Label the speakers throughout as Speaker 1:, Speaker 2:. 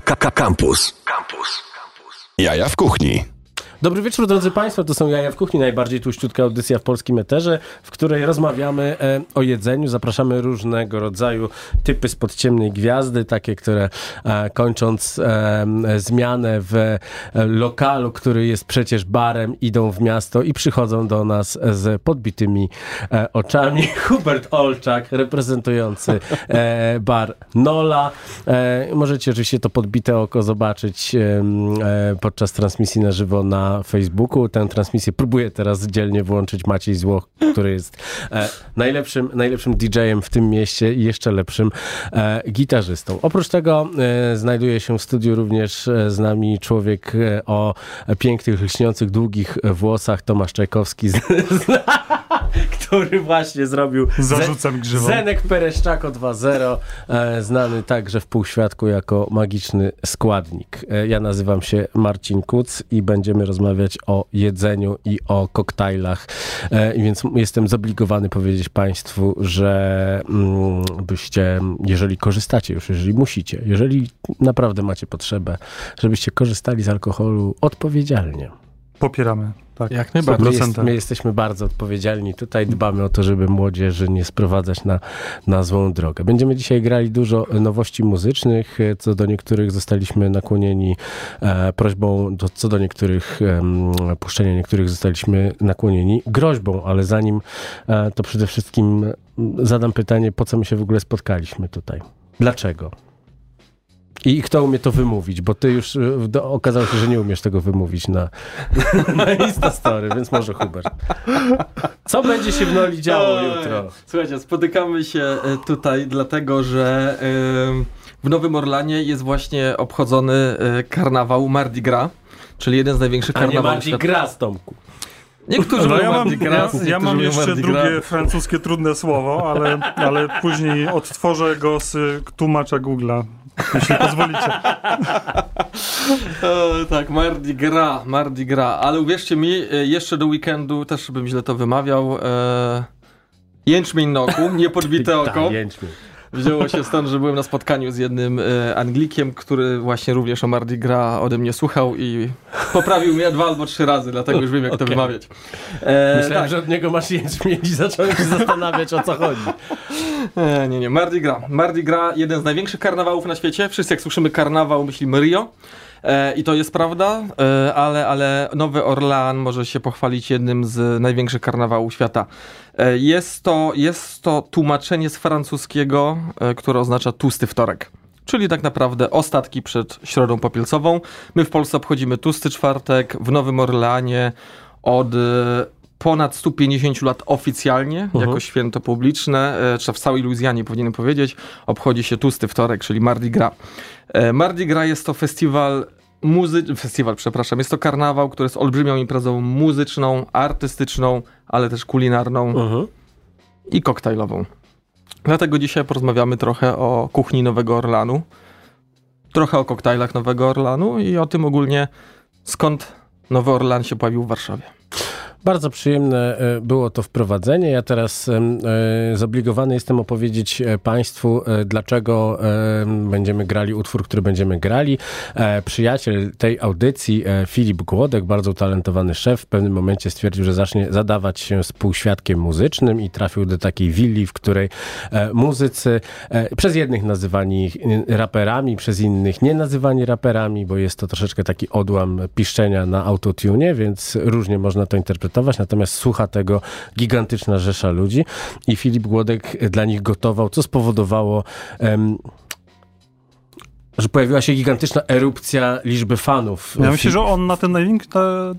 Speaker 1: Campus. Campus. Jaja w kuchni.
Speaker 2: Dobry wieczór, drodzy Państwo. To są Jaja w Kuchni, najbardziej tłuściutka audycja w polskim eterze, w której rozmawiamy e, o jedzeniu. Zapraszamy różnego rodzaju typy spod ciemnej gwiazdy, takie, które e, kończąc e, zmianę w e, lokalu, który jest przecież barem, idą w miasto i przychodzą do nas z podbitymi e, oczami. Hubert Olczak, reprezentujący e, bar Nola. możecie oczywiście to podbite oko zobaczyć podczas transmisji na żywo na Facebooku. Tę transmisję próbuję teraz dzielnie włączyć Maciej Złoch, który jest e, najlepszym, najlepszym DJ-em w tym mieście i jeszcze lepszym e, gitarzystą. Oprócz tego e, znajduje się w studiu również e, z nami człowiek e, o pięknych, lśniących, długich włosach, Tomasz Czajkowski, z, z, który właśnie zrobił
Speaker 3: Zarzucam grzywą.
Speaker 2: Zenek Pereszczako 2.0, e, znany także w półświadku jako magiczny składnik. ja nazywam się Marcin Kuc i będziemy rozmawiać o jedzeniu i o koktajlach. E, więc jestem zobligowany powiedzieć Państwu, że mm, byście, jeżeli korzystacie już, jeżeli musicie, jeżeli naprawdę macie potrzebę, żebyście korzystali z alkoholu odpowiedzialnie.
Speaker 3: Popieramy. Tak,
Speaker 2: jak najbardziej. My, jest, my, jesteśmy bardzo odpowiedzialni. Tutaj dbamy o to, żeby młodzieży nie sprowadzać na, na złą drogę. Będziemy dzisiaj grali dużo nowości muzycznych. Co do niektórych zostaliśmy nakłonieni e, prośbą, do, co do niektórych e, puszczenia niektórych zostaliśmy nakłonieni groźbą, ale zanim e, to przede wszystkim zadam pytanie, po co my się w ogóle spotkaliśmy tutaj? Dlaczego? I kto umie to wymówić, bo ty już y, okazało się, że nie umiesz tego wymówić na, na Instastory, więc może Hubert. Co będzie się w Noli działo jutro?
Speaker 4: Słuchajcie, spotykamy się e, tutaj dlatego, że w Nowym Orlanie jest właśnie obchodzony karnawał Mardi Gras, czyli jeden z największych karnawałów
Speaker 2: A nie Mardi Gras, Tomku.
Speaker 4: Niektórzy
Speaker 3: no ja mam, Gras, ja, ja mam jeszcze drugie francuskie trudne słowo, ale, ale później odtworzę go z tłumacza Google'a jeśli pozwolicie.
Speaker 4: tak, Mardi Gras, Mardi Gras. Ale uwierzcie mi, e, jeszcze do weekendu też bym źle to wymawiał. E, jęczmień na oku, niepodbite tak, oko. jęczmień wzięło się stąd, że byłem na spotkaniu z jednym e, Anglikiem, który właśnie również o Mardi Gras ode mnie słuchał i poprawił mnie dwa albo trzy razy, dlatego już wiem, jak okay. to wymawiać.
Speaker 2: E, Myślałem, tak. że od niego masz jęczmień i zacząłem się zastanawiać, o co chodzi.
Speaker 4: E, nie, nie, Mardi Gras. Mardi Gras, jeden z największych karnawałów na świecie. Wszyscy jak słyszymy karnawał, myślimy Rio. E, I to jest prawda, e, ale, ale Nowy Orlean może się pochwalić jednym z największych karnawałów świata. E, jest to, jest to tłumaczenie z francuskiego, które oznacza tłusty wtorek czyli tak naprawdę ostatki przed Środą Popielcową. My w Polsce obchodzimy tłusty czwartek, w Nowym Orleanie od ponad 150 lat oficjalnie, uh -huh. jako święto publiczne, czy w całej Luizjanie powinienem powiedzieć, obchodzi się tłusty wtorek, czyli Mardi Gras. E, Mardi Gras jest to festiwal muzy... festiwal, przepraszam, jest to karnawał, który jest olbrzymią imprezą muzyczną, artystyczną, ale też kulinarną uh -huh. i koktajlową. Dlatego dzisiaj porozmawiamy trochę o kuchni Nowego Orlanu, trochę o koktajlach Nowego Orlanu i o tym ogólnie skąd Nowy Orlan się pojawił w Warszawie.
Speaker 2: Bardzo przyjemne e, było to wprowadzenie. Ja teraz e, zobligowany jestem opowiedzieć e, Państwu, dlaczego będziemy grali utwór, który będziemy grali. Przyjaciel tej audycji, Filip Głodek, bardzo talentowany szef, w pewnym momencie stwierdził, że zacznie zadawać się z półświadkiem muzycznym i trafił do takiej willi, w której muzycy, przez jednych nazywani raperami, przez innych nie nazywani raperami, bo jest to troszeczkę taki odłam piszczenia na autotune, więc różnie można to interpretować interpretować, natomiast słucha tego gigantyczna rzesza ludzi. I Filip Głodek dla nich gotował, co spowodowało um, że pojawiła się gigantyczna erupcja liczby fanów.
Speaker 3: Ja myślę, że on na ten największy,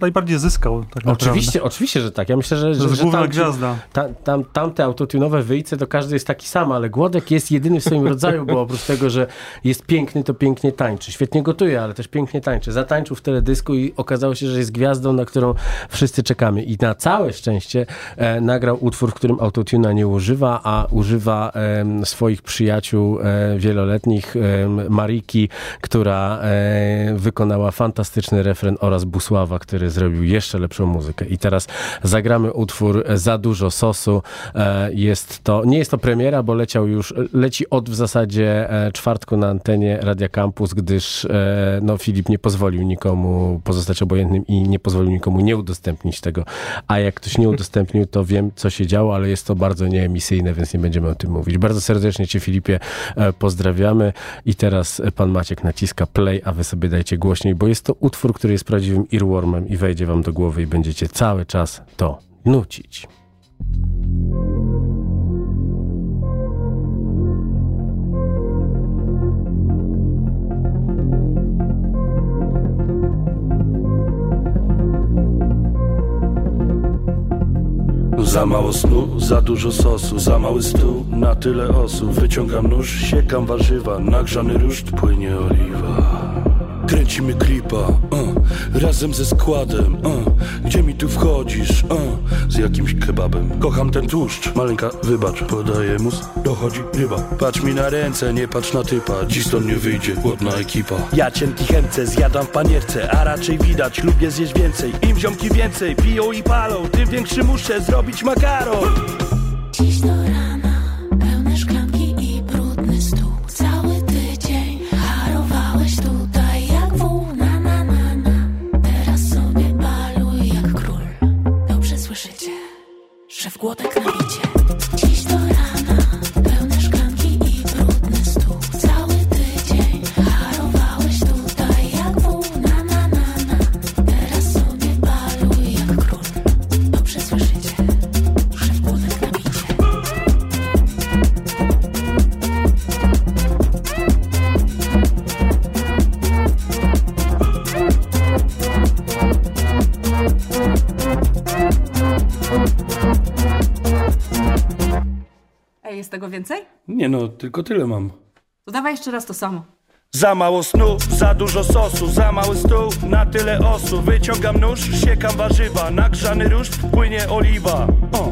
Speaker 3: najbardziej zyskał. Tak
Speaker 2: oczywiście, oczywiście, że tak. Ja myślę, że,
Speaker 3: że,
Speaker 2: że
Speaker 3: tam, gwiazda.
Speaker 2: Tam, tam, tamte autotunowe wyjce to każdy jest taki sam, ale Głodek jest jedyny w swoim rodzaju, bo oprócz tego, że jest piękny, to pięknie tańczy. Świetnie gotuje, ale też pięknie tańczy. Zatańczył w teledysku i okazało się, że jest gwiazdą, na którą wszyscy czekamy. I na całe szczęście e, nagrał utwór, w którym autotuna nie używa, a używa e, swoich przyjaciół e, wieloletnich, Marii Która e, wykonała fantastyczny refren oraz Busława, który zrobił jeszcze lepszą muzykę. I teraz zagramy utwór Za dużo sosu. E, jest to, nie jest to premiera, bo leciał już, leci od w zasadzie e, czwartku na antenie Radia Campus, gdyż no, Filip nie pozwolił nikomu pozostać obojętnym i nie pozwolił nikomu nie udostępnić tego. A jak ktoś nie udostępnił, to wiem, co się działo, ale jest to bardzo nieemisyjne, więc nie będziemy o tym mówić. Bardzo serdecznie Cię, Filipie, pozdrawiamy. I teraz pan Maciek naciska play, a wy sobie dajcie głośniej, bo jest to utwór, który jest prawdziwym earwormem i wejdzie wam do głowy i będziecie cały czas to nucić.
Speaker 5: Za mało snu, za dużo sosu, za mały stół, na tyle osób Wyciągam nóż, siekam warzywa, nagrzany ruszt płynie oliwa Kręcimy klipa, uh, razem ze składem uh, Gdzie mi tu wchodzisz? Uh, z jakimś kebabem. Kocham ten tłuszcz, maleńka wybacz Podaję mus, dochodzi ryba. Patrz mi na ręce, nie patrz na typa Dziś stąd nie wyjdzie, głodna ekipa. Ja cienki chęcę, zjadam w panierce A raczej widać, lubię zjeść więcej. Im ziomki więcej, piją i palą Tym większy muszę zrobić makaron.
Speaker 6: Dziś że w
Speaker 7: więcej?
Speaker 5: Nie no, tylko tyle mam
Speaker 7: To dawaj jeszcze raz to samo.
Speaker 5: Za mało snu, za dużo sosu, za mały stół, na tyle osób Wyciągam nóż, siekam warzywa, nagrzany ruszt, płynie oliwa. O,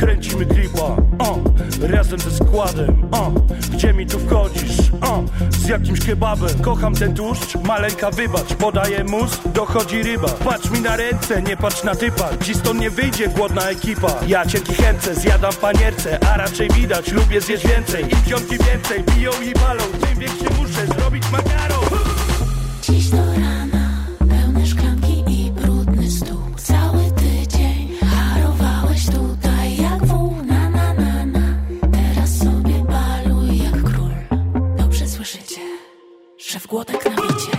Speaker 5: Kręcimy klipa, o, razem ze składem. O, Gdzie mi tu wchodzisz? O, z jakimś kebabem. Kocham ten tłuszcz, maleńka wybacz Podaję mus, dochodzi ryba. Patrz mi na ręce, nie patrz na typa. Dziś stąd nie wyjdzie głodna ekipa. Ja cienki chęcę, zjadam panierce A raczej widać, lubię zjeść więcej. Im ziomki więcej, piją i palą Tym większy muszę
Speaker 6: że w głodek nabicie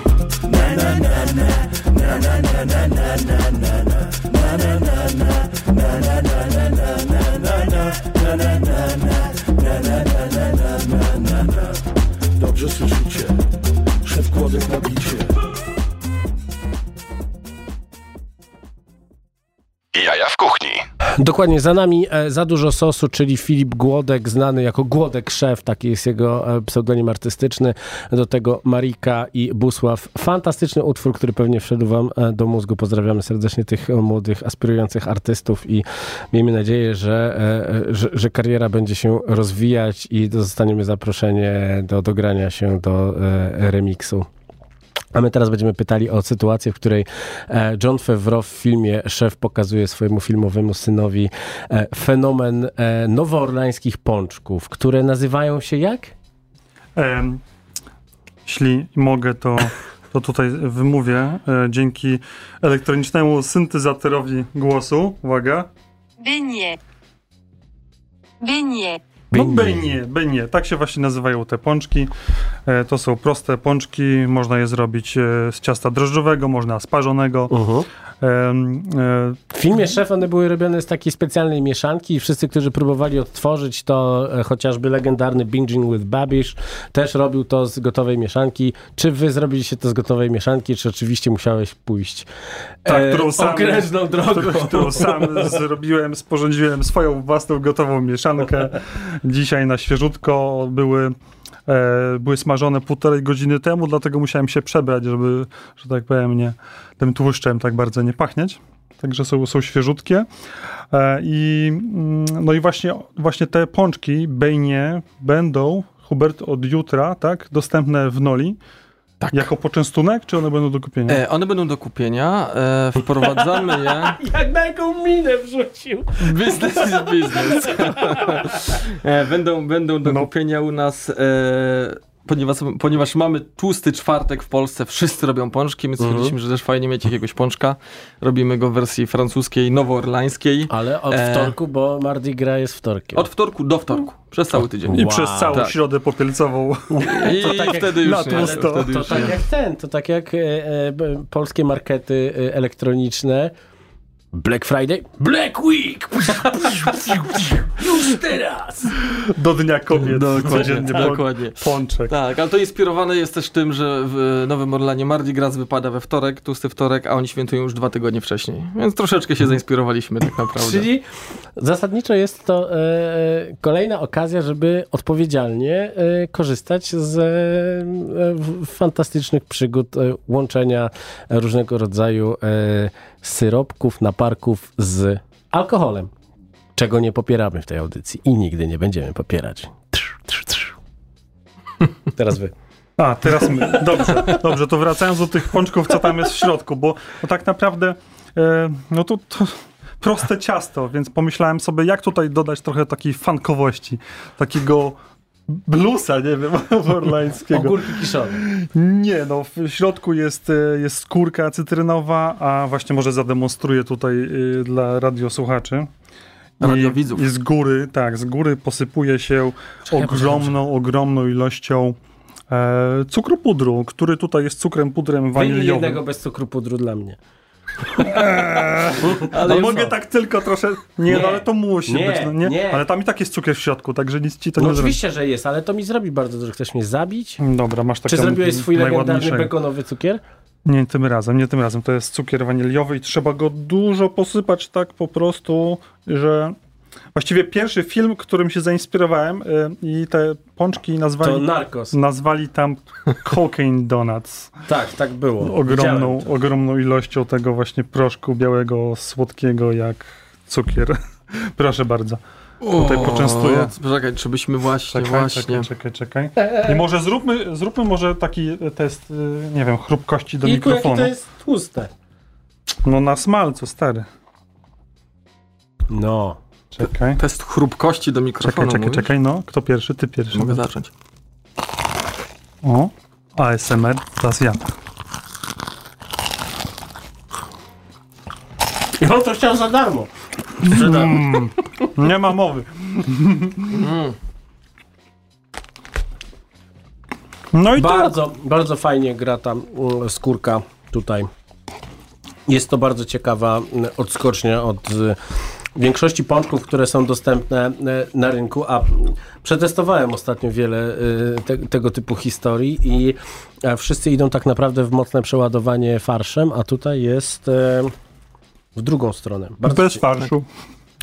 Speaker 5: Dobrze słyszycie, szef kłodek na bicie
Speaker 1: Jaja w kuchni.
Speaker 2: Dokładnie, za nami e, za dużo sosu, czyli Filip Głodek, znany jako Głodek Szef, taki jest jego e, pseudonim artystyczny. Do tego Marika i Busław. Fantastyczny utwór, który pewnie wszedł wam e, do mózgu. Pozdrawiamy serdecznie tych młodych, aspirujących artystów i miejmy nadzieję, że, że, że kariera będzie się rozwijać i dostaniemy zaproszenie do dogrania się do remiksu. A my teraz będziemy pytali o sytuację, w której e, John Favreau w filmie Szef pokazuje swojemu filmowemu synowi e, fenomen e, nowoorlańskich pączków, które nazywają się jak?
Speaker 3: Em, jeśli mogę, to, to tutaj wymówię dzięki elektronicznemu syntezatorowi głosu. Uwaga.
Speaker 8: Beignet. Beignet.
Speaker 3: No beigne. Tak się właśnie nazywają te pączki. E, To są proste pączki. Można je zrobić e, z ciasta drożdżowego, można sparzonego. Em, e,
Speaker 2: W filmie Szef one były robione z takiej specjalnej mieszanki i wszyscy, którzy próbowali odtworzyć to, chociażby legendarny Binging with Babish też robił to z gotowej mieszanki. Czy wy zrobiliście to z gotowej mieszanki, czy oczywiście musiałeś pójść
Speaker 3: Tak,
Speaker 2: e,
Speaker 3: którą sam-
Speaker 2: okrężną drogą?
Speaker 3: którą sam zrobiłem, sporządziłem swoją własną gotową mieszankę. Dzisiaj na świeżutko były, e, były smażone półtorej godziny temu, dlatego musiałem się przebrać, żeby, że tak powiem, nie, tym tłuszczem tak bardzo nie pachnieć. Także są, są świeżutkie. E, I, mm, no i właśnie, właśnie te pączki bejnie będą Hubert, od jutra, tak? Dostępne w Noli.
Speaker 4: Tak.
Speaker 3: Jako poczęstunek, czy one będą do kupienia?
Speaker 4: E, one będą do kupienia, e, wprowadzamy je.
Speaker 2: Jak na jaką minę wrzucił.
Speaker 4: Biznes jest biznes. E, będą, będą do
Speaker 3: No.
Speaker 4: kupienia u nas, e, ponieważ, ponieważ mamy tłusty czwartek w Polsce, wszyscy robią pączki, więc stwierdziliśmy, że też fajnie mieć jakiegoś pączka. Robimy go w wersji francuskiej, nowoorlańskiej.
Speaker 2: Ale od
Speaker 4: E.
Speaker 2: wtorku, bo Mardi Gras jest wtorkiem.
Speaker 4: Od wtorku do wtorku, przez cały tydzień.
Speaker 3: I
Speaker 2: Wow.
Speaker 3: przez całą
Speaker 4: Tak.
Speaker 3: środę popielcową.
Speaker 4: I
Speaker 2: To tak jak
Speaker 4: wtedy już nie.
Speaker 3: tłusto.
Speaker 4: Wtedy
Speaker 2: To
Speaker 4: już
Speaker 2: tak
Speaker 4: nie.
Speaker 2: jak ten, to tak jak e, e, polskie markety e, elektroniczne. Black Friday, Black Week! Już teraz!
Speaker 3: Do Dnia Kobiet. Po-
Speaker 4: Dokładnie.
Speaker 3: pączek.
Speaker 4: Tak, ale to inspirowane jest też tym, że w Nowym Orlanie Mardi Gras wypada we wtorek, tłusty wtorek, a oni świętują już dwa tygodnie wcześniej. Więc troszeczkę się zainspirowaliśmy tak naprawdę.
Speaker 2: Czyli zasadniczo jest to e, kolejna okazja, żeby odpowiedzialnie e, korzystać z e, fantastycznych przygód e, łączenia różnego rodzaju e, syropków, naparków z alkoholem. Czego nie popieramy w tej audycji i nigdy nie będziemy popierać. Trz, trz, trz. Teraz wy.
Speaker 3: A, teraz my. Dobrze, dobrze, to wracając do tych pączków, co tam jest w środku, bo tak naprawdę e, no to, to proste ciasto, więc pomyślałem sobie, jak tutaj dodać trochę takiej fankowości, takiego bluesa, nie wiem, orlańskiego.
Speaker 2: Ogórki kiszone.
Speaker 3: Nie, no w środku jest, e, jest skórka cytrynowa, a właśnie może zademonstruję tutaj e, dla radiosłuchaczy.
Speaker 4: Radiowidzów.
Speaker 3: I, I z góry, tak, z góry posypuje się
Speaker 2: Czekaj,
Speaker 3: ogromną, ogromną ilością e, cukru pudru, który tutaj jest cukrem pudrem
Speaker 2: Wyjmij
Speaker 3: waniliowym.
Speaker 2: jednego bez cukru pudru dla mnie.
Speaker 3: Ale
Speaker 2: już
Speaker 3: mogę
Speaker 2: co?
Speaker 3: tak tylko trosze... Nie,
Speaker 2: Nie,
Speaker 3: no ale to musi
Speaker 2: nie,
Speaker 3: być. No, nie?
Speaker 2: nie.
Speaker 3: Ale tam i tak jest cukier w środku, także nic ci to
Speaker 2: No
Speaker 3: nie zrobi.
Speaker 2: oczywiście, że jest, ale to mi zrobi bardzo dużo. Chcesz mnie zabić?
Speaker 3: Dobra, masz
Speaker 2: Czy
Speaker 3: taką
Speaker 2: zrobiłeś swój legendarny bekonowy cukier?
Speaker 3: Nie tym razem, nie tym razem. To jest cukier waniliowy i trzeba go dużo posypać tak po prostu, że... Właściwie pierwszy film, którym się zainspirowałem y, i te pączki
Speaker 2: To
Speaker 3: nazwali,
Speaker 2: narkos.
Speaker 3: nazwali tam Cocaine Donuts.
Speaker 2: Tak, tak było.
Speaker 3: Ogromną,
Speaker 2: to.
Speaker 3: ogromną ilością tego właśnie proszku białego, słodkiego jak cukier. Proszę bardzo. Tutaj poczęstuję.
Speaker 4: Poczekaj, czy byśmy właśnie,
Speaker 3: Czekaj,
Speaker 4: właśnie...
Speaker 3: czekaj, czekaj, czekaj. I może zróbmy, zróbmy może taki test, y, nie wiem, chrupkości do
Speaker 2: jakie
Speaker 3: mikrofonu.
Speaker 2: to jest tłuste.
Speaker 3: No na smalcu, stary.
Speaker 2: No.
Speaker 3: Czekaj.
Speaker 4: Test chrupkości do
Speaker 3: Czekaj,
Speaker 4: mikrofonu.
Speaker 3: czekaj,
Speaker 4: mówisz?
Speaker 3: czekaj, no. Kto pierwszy? Ty pierwszy.
Speaker 4: Mogę zacząć.
Speaker 3: O, ASMR, teraz ja.
Speaker 2: No to chciał za darmo.
Speaker 3: Nie ma mowy. No i to...
Speaker 2: Bardzo, bardzo fajnie gra ta mm, skórka tutaj. Jest to bardzo ciekawa mm, odskocznia od y, większości pączków, które są dostępne y, na rynku, a przetestowałem ostatnio wiele y, te, tego typu historii i e, wszyscy idą tak naprawdę w mocne przeładowanie farszem, a tutaj jest e, w drugą stronę. Bardzo
Speaker 3: Bez farszu.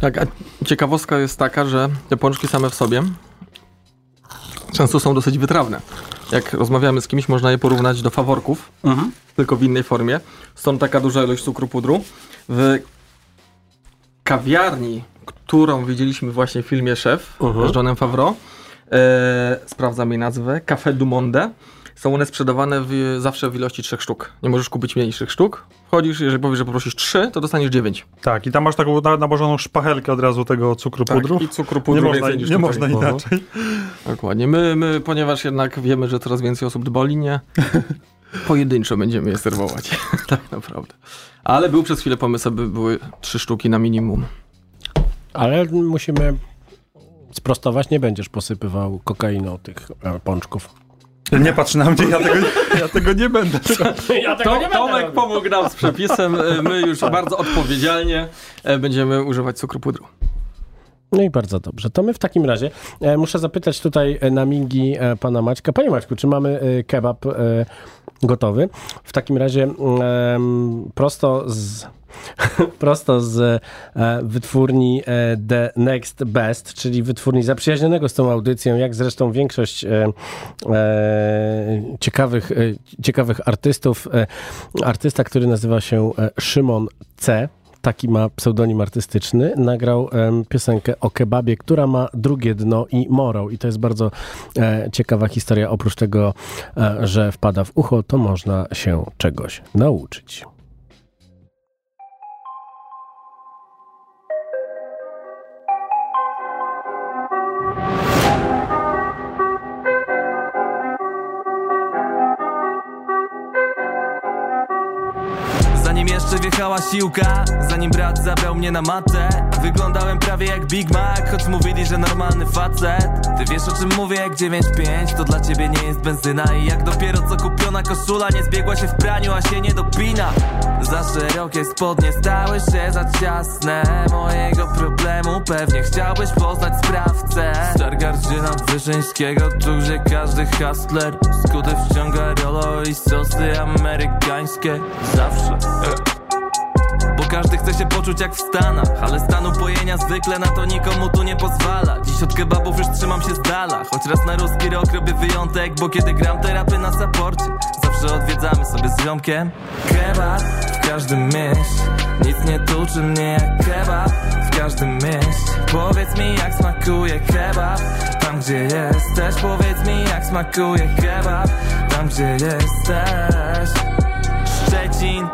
Speaker 4: Tak, a ciekawostka jest taka, że te pączki same w sobie często są dosyć wytrawne. Jak rozmawiamy z kimś, można je porównać do faworków,
Speaker 2: Mhm.
Speaker 4: tylko w innej formie. Stąd taka duża ilość cukru pudru. W kawiarni, którą widzieliśmy właśnie w filmie Szef
Speaker 2: Mhm.
Speaker 4: z Johnem Favreau, e, sprawdzam jej nazwę, Café du Monde, są one sprzedawane w, zawsze w ilości trzech sztuk. Nie możesz kupić mniejszych sztuk. Wchodzisz, jeżeli powiesz, że poprosisz trzy, to dostaniesz dziewięć.
Speaker 3: Tak, i tam masz taką na- nałożoną szpachelkę od razu tego cukru pudru.
Speaker 4: Tak, I cukru
Speaker 3: Nie
Speaker 4: pudru
Speaker 3: można,
Speaker 4: więcej niż
Speaker 3: nie można
Speaker 4: Mhm.
Speaker 3: inaczej.
Speaker 4: Dokładnie. My, my, ponieważ jednak wiemy, że coraz więcej osób dboli, nie pojedynczo będziemy je serwować. tak naprawdę. Ale był przez chwilę pomysł, aby były trzy sztuki na minimum.
Speaker 2: Ale musimy sprostować, nie będziesz posypywał kokainą tych e, pączków.
Speaker 3: Nie patrz na mnie, ja tego, ja tego nie będę.
Speaker 2: Ja
Speaker 4: To, Tomek pomógł nam z przepisem. E, My już bardzo odpowiedzialnie e, będziemy używać cukru pudru.
Speaker 2: No i bardzo dobrze. To my w takim razie muszę zapytać tutaj na mingi pana Maćka. Panie Maćku, czy mamy kebab gotowy? W takim razie prosto z prosto z e, wytwórni e, The Next Best, czyli wytwórni zaprzyjaźnionego z tą audycją, jak zresztą większość e, ciekawych, ciekawych artystów. Artysta, który nazywa się Szymon C., taki ma pseudonim artystyczny, nagrał piosenkę o kebabie, która ma drugie dno i morał. I to jest bardzo e, ciekawa historia. Oprócz tego, e, że wpada w ucho, to można się czegoś nauczyć.
Speaker 8: Zanim jeszcze wjechała siłka Zanim brat zabrał mnie na matę. Wyglądałem prawie jak Big Mac Choć mówili, że normalny facet. Ty wiesz o czym mówię? Jak 9-5 To dla ciebie nie jest benzyna. I jak dopiero co kupiona koszula Nie zbiegła się w praniu, a się nie dopina. Za szerokie spodnie stały się za ciasne. Mojego problemu pewnie chciałbyś poznać sprawcę. Stargardzina Wyszyńskiego Tu gdzie każdy hustler Skuty wciąga rolo i sosy amerykańskie. Zawsze. Bo każdy chce się poczuć jak w Stanach Ale stanu pojenia zwykle na to nikomu tu nie pozwala. Dziś od kebabów już trzymam się z dala Choć raz na ruski rok robię wyjątek Bo kiedy gram terapy na saporcie Zawsze odwiedzamy sobie z ziomkiem. Kebab w każdym mieście. Nic nie tuczy mnie jak kebab W każdym mieście. Powiedz mi jak smakuje kebab Tam gdzie jesteś. Powiedz mi jak smakuje kebab Tam gdzie jesteś. Szczecin,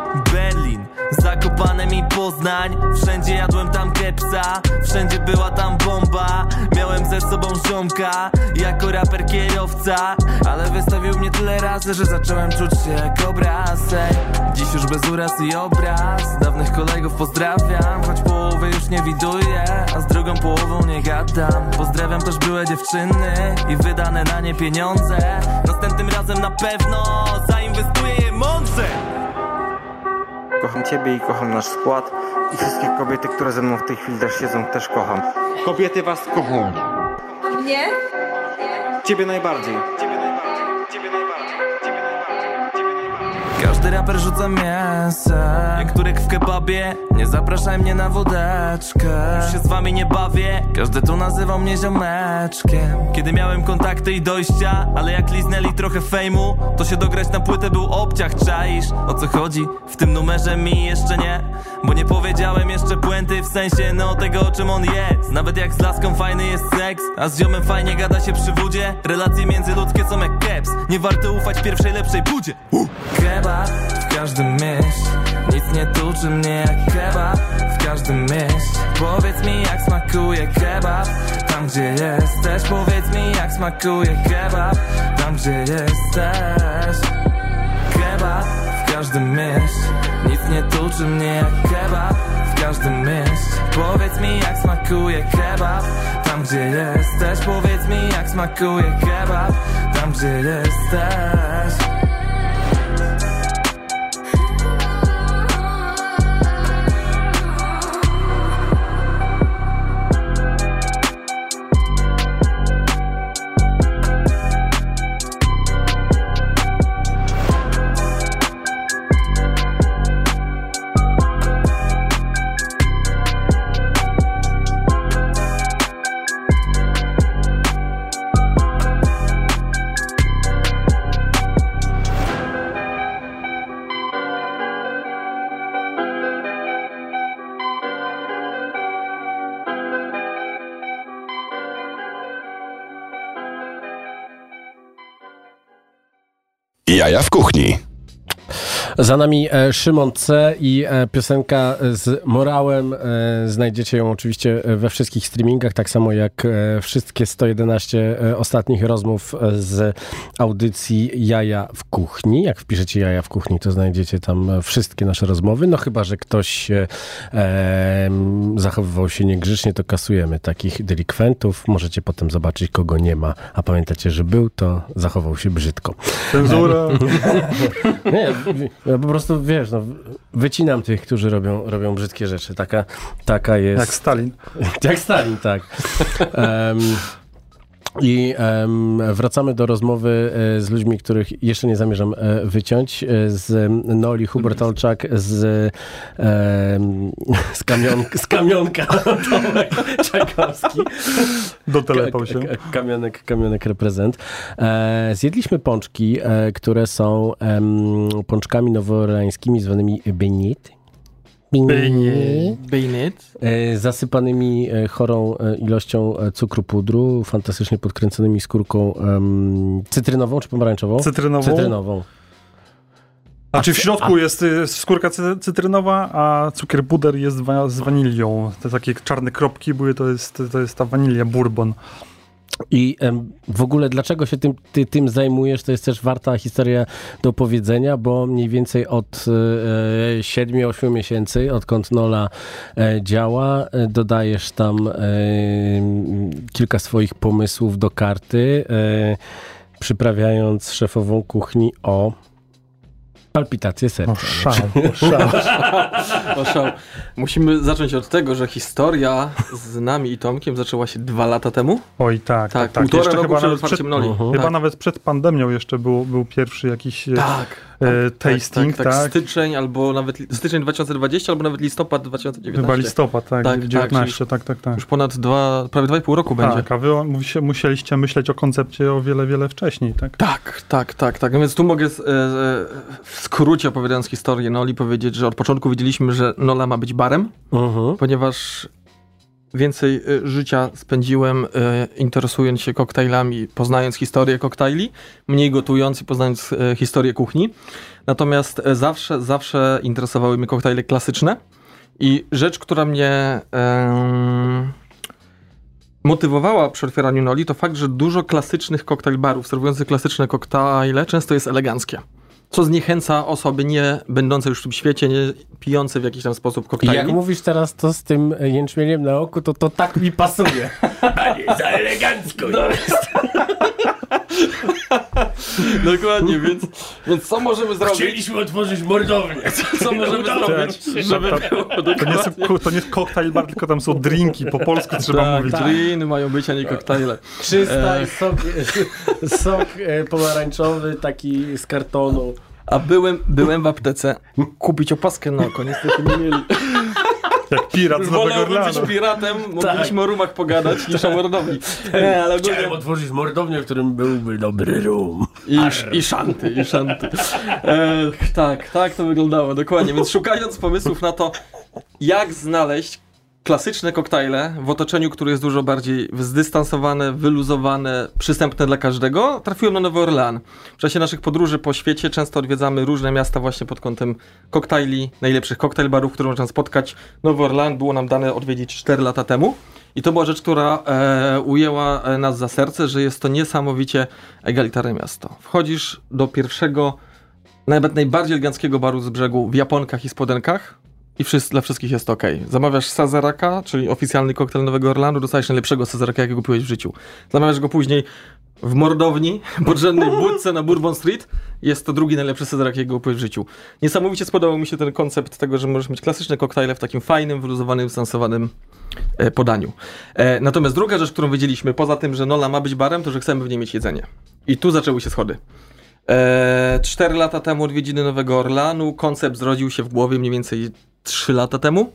Speaker 8: Zakopane mi Poznań. Wszędzie jadłem tam kepsa Wszędzie była tam bomba. Miałem ze sobą ziomka Jako raper kierowca. Ale wystawił mnie tyle razy Że zacząłem czuć się jak obrazek Dziś już bez uraz i obraz. Dawnych kolegów pozdrawiam Choć połowy już nie widuję A z drugą połową nie gadam. Pozdrawiam też były dziewczyny I wydane na nie pieniądze. Następnym razem na pewno Zainwestuję
Speaker 9: Kocham Ciebie i kocham nasz skład i wszystkie kobiety, które ze mną w tej chwili też siedzą, też kocham. Kobiety Was kocham.
Speaker 7: Nie?
Speaker 9: Ciebie najbardziej.
Speaker 8: Każdy raper rzuca mięsem. Jak turek w kebabie Nie zapraszaj mnie na wódeczkę. Już się z wami nie bawię. Każdy tu nazywał mnie ziomeczkiem. Kiedy miałem kontakty i dojścia Ale jak liznęli trochę fejmu To się dograć na płytę był obciach Czaisz? O co chodzi? W tym numerze mi jeszcze nie Bo nie powiedziałem jeszcze puenty W sensie no tego o czym on jest. Nawet jak z laską fajny jest seks A z ziomem fajnie gada się przy wódzie Relacje międzyludzkie są jak keps. Nie warto ufać pierwszej lepszej budzie. Uh. Kebab w każdym mieście. Nic nie tuczy mnie jak kebab W każdym mieście. Powiedz mi jak smakuje kebab Tam gdzie jesteś. Powiedz mi jak smakuje kebab Tam gdzie jesteś każdym mieście Nic nie tuczy mnie jak kebab W każdym mieście Powiedz mi jak smakuje kebab Tam gdzie jesteś. Powiedz mi jak smakuje kebab Tam gdzie jesteś
Speaker 1: Jaja w kuchni.
Speaker 2: Za nami e, Szymon C. i e, piosenka z Morałem. E, znajdziecie ją oczywiście we wszystkich streamingach, tak samo jak wszystkie 111 e, ostatnich rozmów z audycji Jaja w Kuchni. Jak wpiszecie Jaja w Kuchni, to znajdziecie tam wszystkie nasze rozmowy. No chyba, że ktoś zachowywał się niegrzecznie, to kasujemy takich delikwentów. Możecie potem zobaczyć, kogo nie ma. A pamiętacie, że był, to zachował się brzydko.
Speaker 3: Cenzura.
Speaker 2: Nie, ja po prostu, wiesz, no, wycinam tych, którzy robią, robią brzydkie rzeczy. Taka, taka jest...
Speaker 3: Jak Stalin.
Speaker 2: Jak Stalin, tak. Em, I wracamy do rozmowy e, z ludźmi, których jeszcze nie zamierzam e, wyciąć. E, z Noli Hubert-Olczak, z, z, kamion, z Kamionka Tomek Czajkowski.
Speaker 3: Dotelepał się.
Speaker 2: Kamionek, kamionek reprezent. Zjedliśmy pączki, które są pączkami nowoorleańskimi zwanymi beignet.
Speaker 4: Bayonet.
Speaker 2: E, zasypanymi e, chorą e, ilością cukru pudru, fantastycznie podkręconymi skórką em, cytrynową czy pomarańczową?
Speaker 3: Cytrynową.
Speaker 2: Cytrynową.
Speaker 3: A czy w środku jest y, skórka cy- cytrynowa, a cukier puder jest wa- z wanilią. Te takie czarne kropki były, to jest, to jest ta wanilia bourbon.
Speaker 2: I w ogóle dlaczego się tym, ty, tym zajmujesz, to jest też warta historia do opowiedzenia, bo mniej więcej od e, 7-8 miesięcy, odkąd Nola e, działa, e, dodajesz tam e, kilka swoich pomysłów do karty, e, przyprawiając szefową kuchni o palpitację serca.
Speaker 3: O szał, o szał.
Speaker 4: O szał. Musimy zacząć od tego, że historia z nami i Tomkiem zaczęła się dwa lata temu.
Speaker 3: Oj tak,
Speaker 4: Tak,
Speaker 3: tak, tak.
Speaker 4: półtora
Speaker 3: Jeszcze
Speaker 4: roku
Speaker 3: chyba
Speaker 4: przed
Speaker 3: nawet przed,
Speaker 4: otwarciem Noli.
Speaker 3: Chyba
Speaker 4: Tak.
Speaker 3: nawet przed pandemią jeszcze był, był pierwszy jakiś e,
Speaker 4: Tak.
Speaker 3: E, tasting,
Speaker 4: tak,
Speaker 3: tak?
Speaker 4: tak, Styczeń albo nawet styczeń 2020 albo nawet listopad 2019.
Speaker 3: Chyba listopad, tak,
Speaker 4: Tak, tak,
Speaker 3: 19, tak, tak, tak.
Speaker 4: Już ponad dwa, prawie dwa i pół roku będzie.
Speaker 3: Tak, a wy musi- musieliście myśleć o koncepcie o wiele, wiele wcześniej, tak?
Speaker 4: Tak, tak, tak, tak. No Więc tu mogę e, e, w skrócie opowiadając historię Noli powiedzieć, że od początku wiedzieliśmy, że Nola ma być barem,
Speaker 2: Mhm.
Speaker 4: ponieważ więcej e, życia spędziłem e, interesując się koktajlami, poznając historię koktajli, mniej gotując i poznając e, historię kuchni. Natomiast zawsze, zawsze interesowały mnie koktajle klasyczne i rzecz, która mnie motywowała przy otwieraniu Noli, to fakt, że dużo klasycznych koktajl barów serwujących klasyczne koktajle często jest eleganckie. Co zniechęca osoby nie będące już w tym świecie, nie pijące w jakiś tam sposób
Speaker 2: I
Speaker 4: koktajli.
Speaker 2: jak mówisz teraz to z tym e, jęczmieniem na oku, to to tak mi pasuje. Panie, za elegancko jest.
Speaker 4: Dokładnie, więc, więc co możemy zrobić?
Speaker 2: Chcieliśmy otworzyć mordownię.
Speaker 4: Co możemy zrobić, żeby
Speaker 3: Tak,
Speaker 4: było
Speaker 3: To nie, ko- to nie jest koktajl bar, tylko tam są drinki, po polsku trzeba
Speaker 4: Tak,
Speaker 3: mówić.
Speaker 4: driny mają być, a nie koktajle.
Speaker 2: 300
Speaker 4: E.
Speaker 2: sok, sok e, pomarańczowy, taki z kartonu.
Speaker 4: A byłem, byłem w aptece kupić opaskę na oko, niestety nie mieli.
Speaker 3: Jak pirat z Nowego
Speaker 4: Wolałbym być
Speaker 3: Orleanu.
Speaker 4: piratem, mogliśmy o rumach pogadać niż o mordowni. Nie, ale ogólnie...
Speaker 2: Chciałem otworzyć mordownię, w którym byłby dobry rum.
Speaker 4: I, I szanty, i szanty. Ech, tak, tak to wyglądało, dokładnie. Więc szukając pomysłów na to, jak znaleźć klasyczne koktajle w otoczeniu, które jest dużo bardziej zdystansowane, wyluzowane, przystępne dla każdego, trafiłem na Nowy Orlean. W czasie naszych podróży po świecie często odwiedzamy różne miasta właśnie pod kątem koktajli, najlepszych koktajl barów, które można spotkać. Nowy Orlean było nam dane odwiedzić 4 lata temu. I to była rzecz, która e, ujęła e, nas za serce, że jest to niesamowicie egalitarne miasto. Wchodzisz do pierwszego, nawet najbardziej eleganckiego baru z brzegu w japonkach i spodenkach i wszyscy, dla wszystkich jest ok. Zamawiasz Sazeraka, czyli oficjalny koktajl Nowego Orlanu, dostajesz najlepszego Sazeraka, jakiego kupiłeś w życiu. Zamawiasz go później w mordowni, podrzędnej budce na Bourbon Street. Jest to drugi najlepszy Sazarak, jakiego kupiłeś w życiu. Niesamowicie spodobał mi się ten koncept tego, że możesz mieć klasyczne koktajle w takim fajnym, wyluzowanym, sensowanym e, podaniu. E, natomiast druga rzecz, którą wiedzieliśmy, poza tym, że Nola ma być barem, to że chcemy w niej mieć jedzenie. I tu zaczęły się schody. E, Cztery lata temu odwiedziny Nowego Orlanu. Koncept zrodził się w głowie mniej więcej trzy lata temu.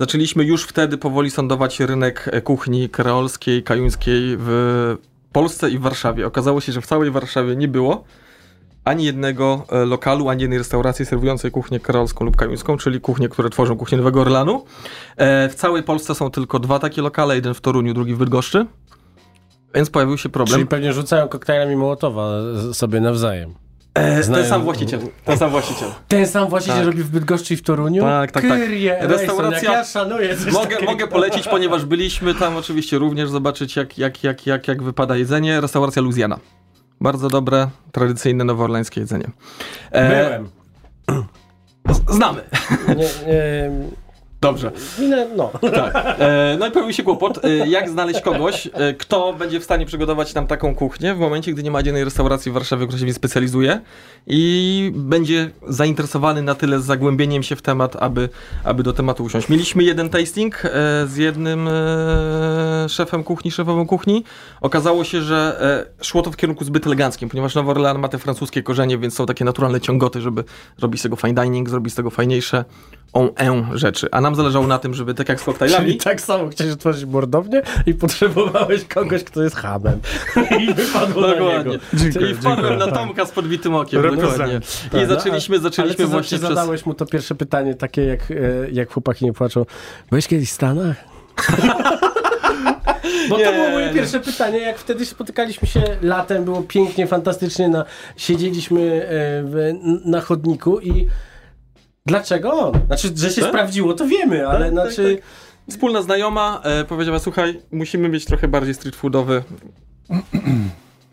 Speaker 4: Zaczęliśmy już wtedy powoli sądować rynek kuchni kreolskiej, kajuńskiej w Polsce i w Warszawie. Okazało się, że w całej Warszawie nie było ani jednego e, lokalu, ani jednej restauracji serwującej kuchnię kreolską lub kajuńską, czyli kuchnię, które tworzą kuchnię Nowego Orlanu. E, W całej Polsce są tylko dwa takie lokale, jeden w Toruniu, drugi w Bydgoszczy. Więc pojawił się problem.
Speaker 2: Czyli pewnie rzucają koktajlami Mołotowa sobie nawzajem.
Speaker 4: E, ten
Speaker 2: znają-
Speaker 4: sam właściciel. Ten sam właściciel.
Speaker 2: Ten sam właściciel
Speaker 4: Tak.
Speaker 2: robi w Bydgoszczy i w Toruniu?
Speaker 4: Tak, tak, tak.
Speaker 2: Kyrie,
Speaker 4: Restauracja-
Speaker 2: jak ja szanuję
Speaker 4: Mogę, mogę polecić, ponieważ byliśmy tam oczywiście również zobaczyć, jak, jak, jak, jak, jak wypada jedzenie. Restauracja Luziana. Bardzo dobre, tradycyjne, nowoorlańskie jedzenie. E,
Speaker 2: Byłem.
Speaker 4: Znamy.
Speaker 2: Nie, nie,
Speaker 4: Dobrze.
Speaker 2: nie, no.
Speaker 4: Tak. E, no i pojawił się kłopot, e, jak znaleźć kogoś, e, kto będzie w stanie przygotować nam taką kuchnię w momencie, gdy nie ma jednej restauracji w Warszawie, która się w specjalizuje i będzie zainteresowany na tyle zagłębieniem się w temat, aby, aby do tematu usiąść. Mieliśmy jeden tasting e, z jednym e, szefem kuchni, szefową kuchni. Okazało się, że e, szło to w kierunku zbyt eleganckim, ponieważ Nowy Orlean ma te francuskie korzenie, więc są takie naturalne ciągoty, żeby zrobić z tego fine dining, zrobić z tego fajniejsze. On en rzeczy, a nam zależało na tym, żeby tak jak z koktajlami,
Speaker 2: Czyli tak samo chciałeś otworzyć mordownię i potrzebowałeś kogoś, kto jest hamem. I wypadło na niego.
Speaker 3: Dziękuję,
Speaker 4: I wpadłem
Speaker 3: dziękuję,
Speaker 4: na
Speaker 3: tak.
Speaker 4: Tomka z podbitym okiem. Dokładnie.
Speaker 2: Tak,
Speaker 4: I zaczęliśmy,
Speaker 2: no,
Speaker 4: zaczęliśmy
Speaker 2: ale to
Speaker 4: właśnie przez...
Speaker 2: zadałeś mu to pierwsze pytanie, takie jak, e, jak chłopaki nie płaczą. Byłeś kiedyś w Stanach? Bo
Speaker 4: Nie,
Speaker 2: to było moje
Speaker 4: nie.
Speaker 2: pierwsze pytanie, jak wtedy spotykaliśmy się latem, było pięknie, fantastycznie, na, siedzieliśmy e, w, na chodniku i dlaczego on? Znaczy, że się
Speaker 4: Tak?
Speaker 2: sprawdziło, to wiemy, ale
Speaker 4: Tak, tak,
Speaker 2: znaczy...
Speaker 4: Wspólna znajoma e, powiedziała, słuchaj, musimy mieć trochę bardziej street foodowy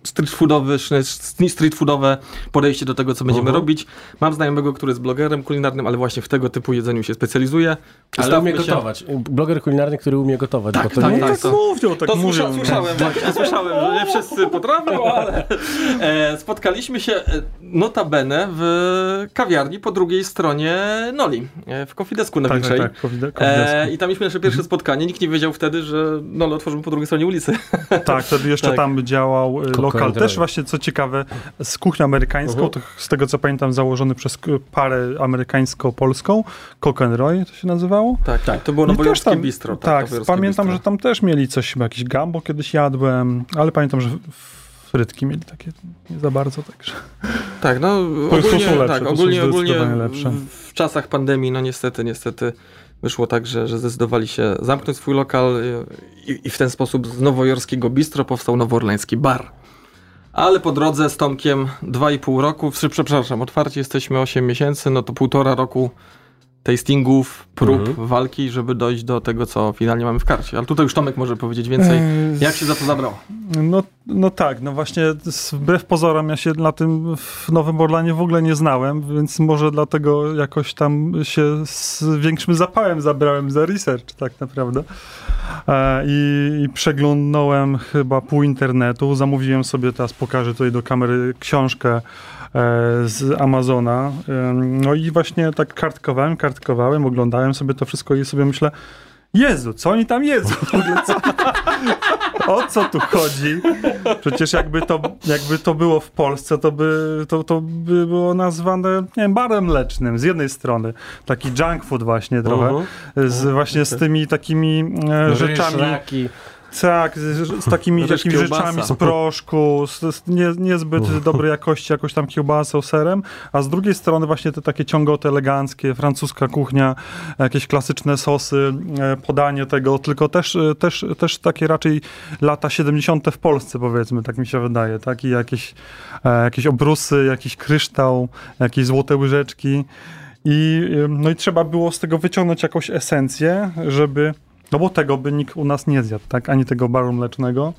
Speaker 4: street foodowy, sz- street foodowe podejście do tego, co będziemy
Speaker 2: Mhm.
Speaker 4: robić. Mam znajomego, który jest blogerem kulinarnym, ale właśnie w tego typu jedzeniu się specjalizuje.
Speaker 2: Ale
Speaker 4: Wystawmy
Speaker 2: umie
Speaker 4: się-
Speaker 2: gotować. Bloger kulinarny, który umie gotować.
Speaker 4: Tak,
Speaker 2: bo to
Speaker 4: tak,
Speaker 2: nie
Speaker 4: tak.
Speaker 2: jest...
Speaker 3: Tak mówią, tak
Speaker 4: to
Speaker 3: mówią.
Speaker 4: słysza, słyszałem, właśnie, słyszałem, że nie wszyscy potrafią, ale e, spotkaliśmy się e, notabene w kawiarni po drugiej stronie Noli, e, w Kofidesku na
Speaker 3: Tak, tak, tak.
Speaker 4: E. I tam mieliśmy nasze pierwsze spotkanie. Nikt nie wiedział wtedy, że Nolo otworzymy po drugiej stronie ulicy.
Speaker 3: Tak, wtedy jeszcze
Speaker 4: Tak.
Speaker 3: tam działał y,
Speaker 2: Coco
Speaker 3: lokal. Też właśnie, co ciekawe, z kuchnią amerykańską,
Speaker 2: Mhm.
Speaker 3: to z tego co pamiętam, założony przez parę amerykańsko-polską, Coco and Roy to się nazywało.
Speaker 4: Tak, tak. To było
Speaker 3: I też
Speaker 4: nowojorski
Speaker 3: tam-
Speaker 4: bistro.
Speaker 3: Tak,
Speaker 4: nowojorski
Speaker 3: pamiętam,
Speaker 4: bistro.
Speaker 3: że tam też mieli coś, jakiś gambo kiedyś jadłem, ale pamiętam, że frytki mieli takie nie za bardzo, także...
Speaker 4: Tak, no ogólnie,
Speaker 3: lepsze,
Speaker 4: tak, ogólnie, ogólnie w, czasach pandemii, no niestety, niestety wyszło tak, że, że zdecydowali się zamknąć swój lokal i, i w ten sposób z nowojorskiego bistro powstał nowoorleński bar. Ale po drodze z Tomkiem 2,5 roku, przepraszam, otwarci jesteśmy 8 miesięcy, no to półtora roku tastingów, prób,
Speaker 2: Mhm.
Speaker 4: walki, żeby dojść do tego, co finalnie mamy w karcie. Ale tutaj już Tomek może powiedzieć więcej.
Speaker 3: Eee,
Speaker 4: Jak się za to zabrał?
Speaker 3: No, no tak, no właśnie z- wbrew pozorom ja się na tym w Nowym Orlanie w ogóle nie znałem, więc może dlatego jakoś tam się z większym zapałem zabrałem za research tak naprawdę. E, I, I przeglądnąłem chyba pół internetu, zamówiłem sobie, teraz pokażę tutaj do kamery książkę z Amazona. Ym, No i właśnie tak kartkowałem, kartkowałem, oglądałem sobie to wszystko i sobie myślę, Jezu, co oni tam jedzą? Co, o co tu chodzi? Przecież jakby to, jakby to było w Polsce, to by, to, to by było nazwane nie wiem, barem mlecznym z jednej strony. Taki junk food właśnie trochę.
Speaker 2: Mhm.
Speaker 3: Z, właśnie z tymi takimi e, rzeczami. Tak, z, z takimi,
Speaker 4: kiełbasa.
Speaker 3: rzeczami z proszku, z, z nie, niezbyt dobrej jakości, jakoś tam kiełbasą, serem, a z drugiej strony właśnie te takie ciągoty eleganckie, francuska kuchnia, jakieś klasyczne sosy, e, podanie tego, tylko też, e, też, też takie raczej lata 70. w Polsce powiedzmy, tak mi się wydaje, tak? I jakieś, e, jakieś obrusy, jakiś kryształ, jakieś złote łyżeczki i, no i trzeba było z tego wyciągnąć jakąś esencję, żeby no bo tego by nikt u nas nie zjadł, tak? Ani tego baru mlecznego,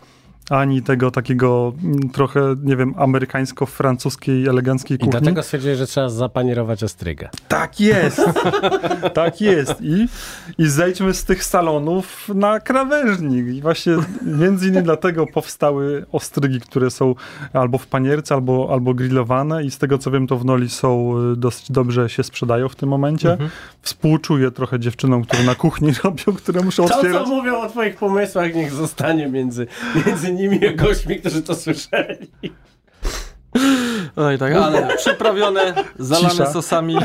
Speaker 3: ani tego takiego mm, trochę, nie wiem, amerykańsko-francuskiej, eleganckiej
Speaker 2: I
Speaker 3: kuchni.
Speaker 2: dlatego stwierdziłeś, że trzeba zapanierować ostrygę.
Speaker 3: Tak jest! tak jest. I, I zejdźmy z tych salonów na krawężnik. I właśnie między innymi dlatego powstały ostrygi, które są albo w panierce, albo, albo grillowane i z tego co wiem, to w Noli są y, dosyć dobrze się sprzedają w tym momencie.
Speaker 2: Mhm.
Speaker 3: Współczuję trochę dziewczynom, które na kuchni robią, które muszą
Speaker 2: To,
Speaker 3: otwierać.
Speaker 2: co mówią o twoich pomysłach, niech zostanie między, między nimi a gośćmi, którzy to słyszeli.
Speaker 4: Oj, tak, ale przyprawione, zalane
Speaker 3: Cisza.
Speaker 4: sosami. E,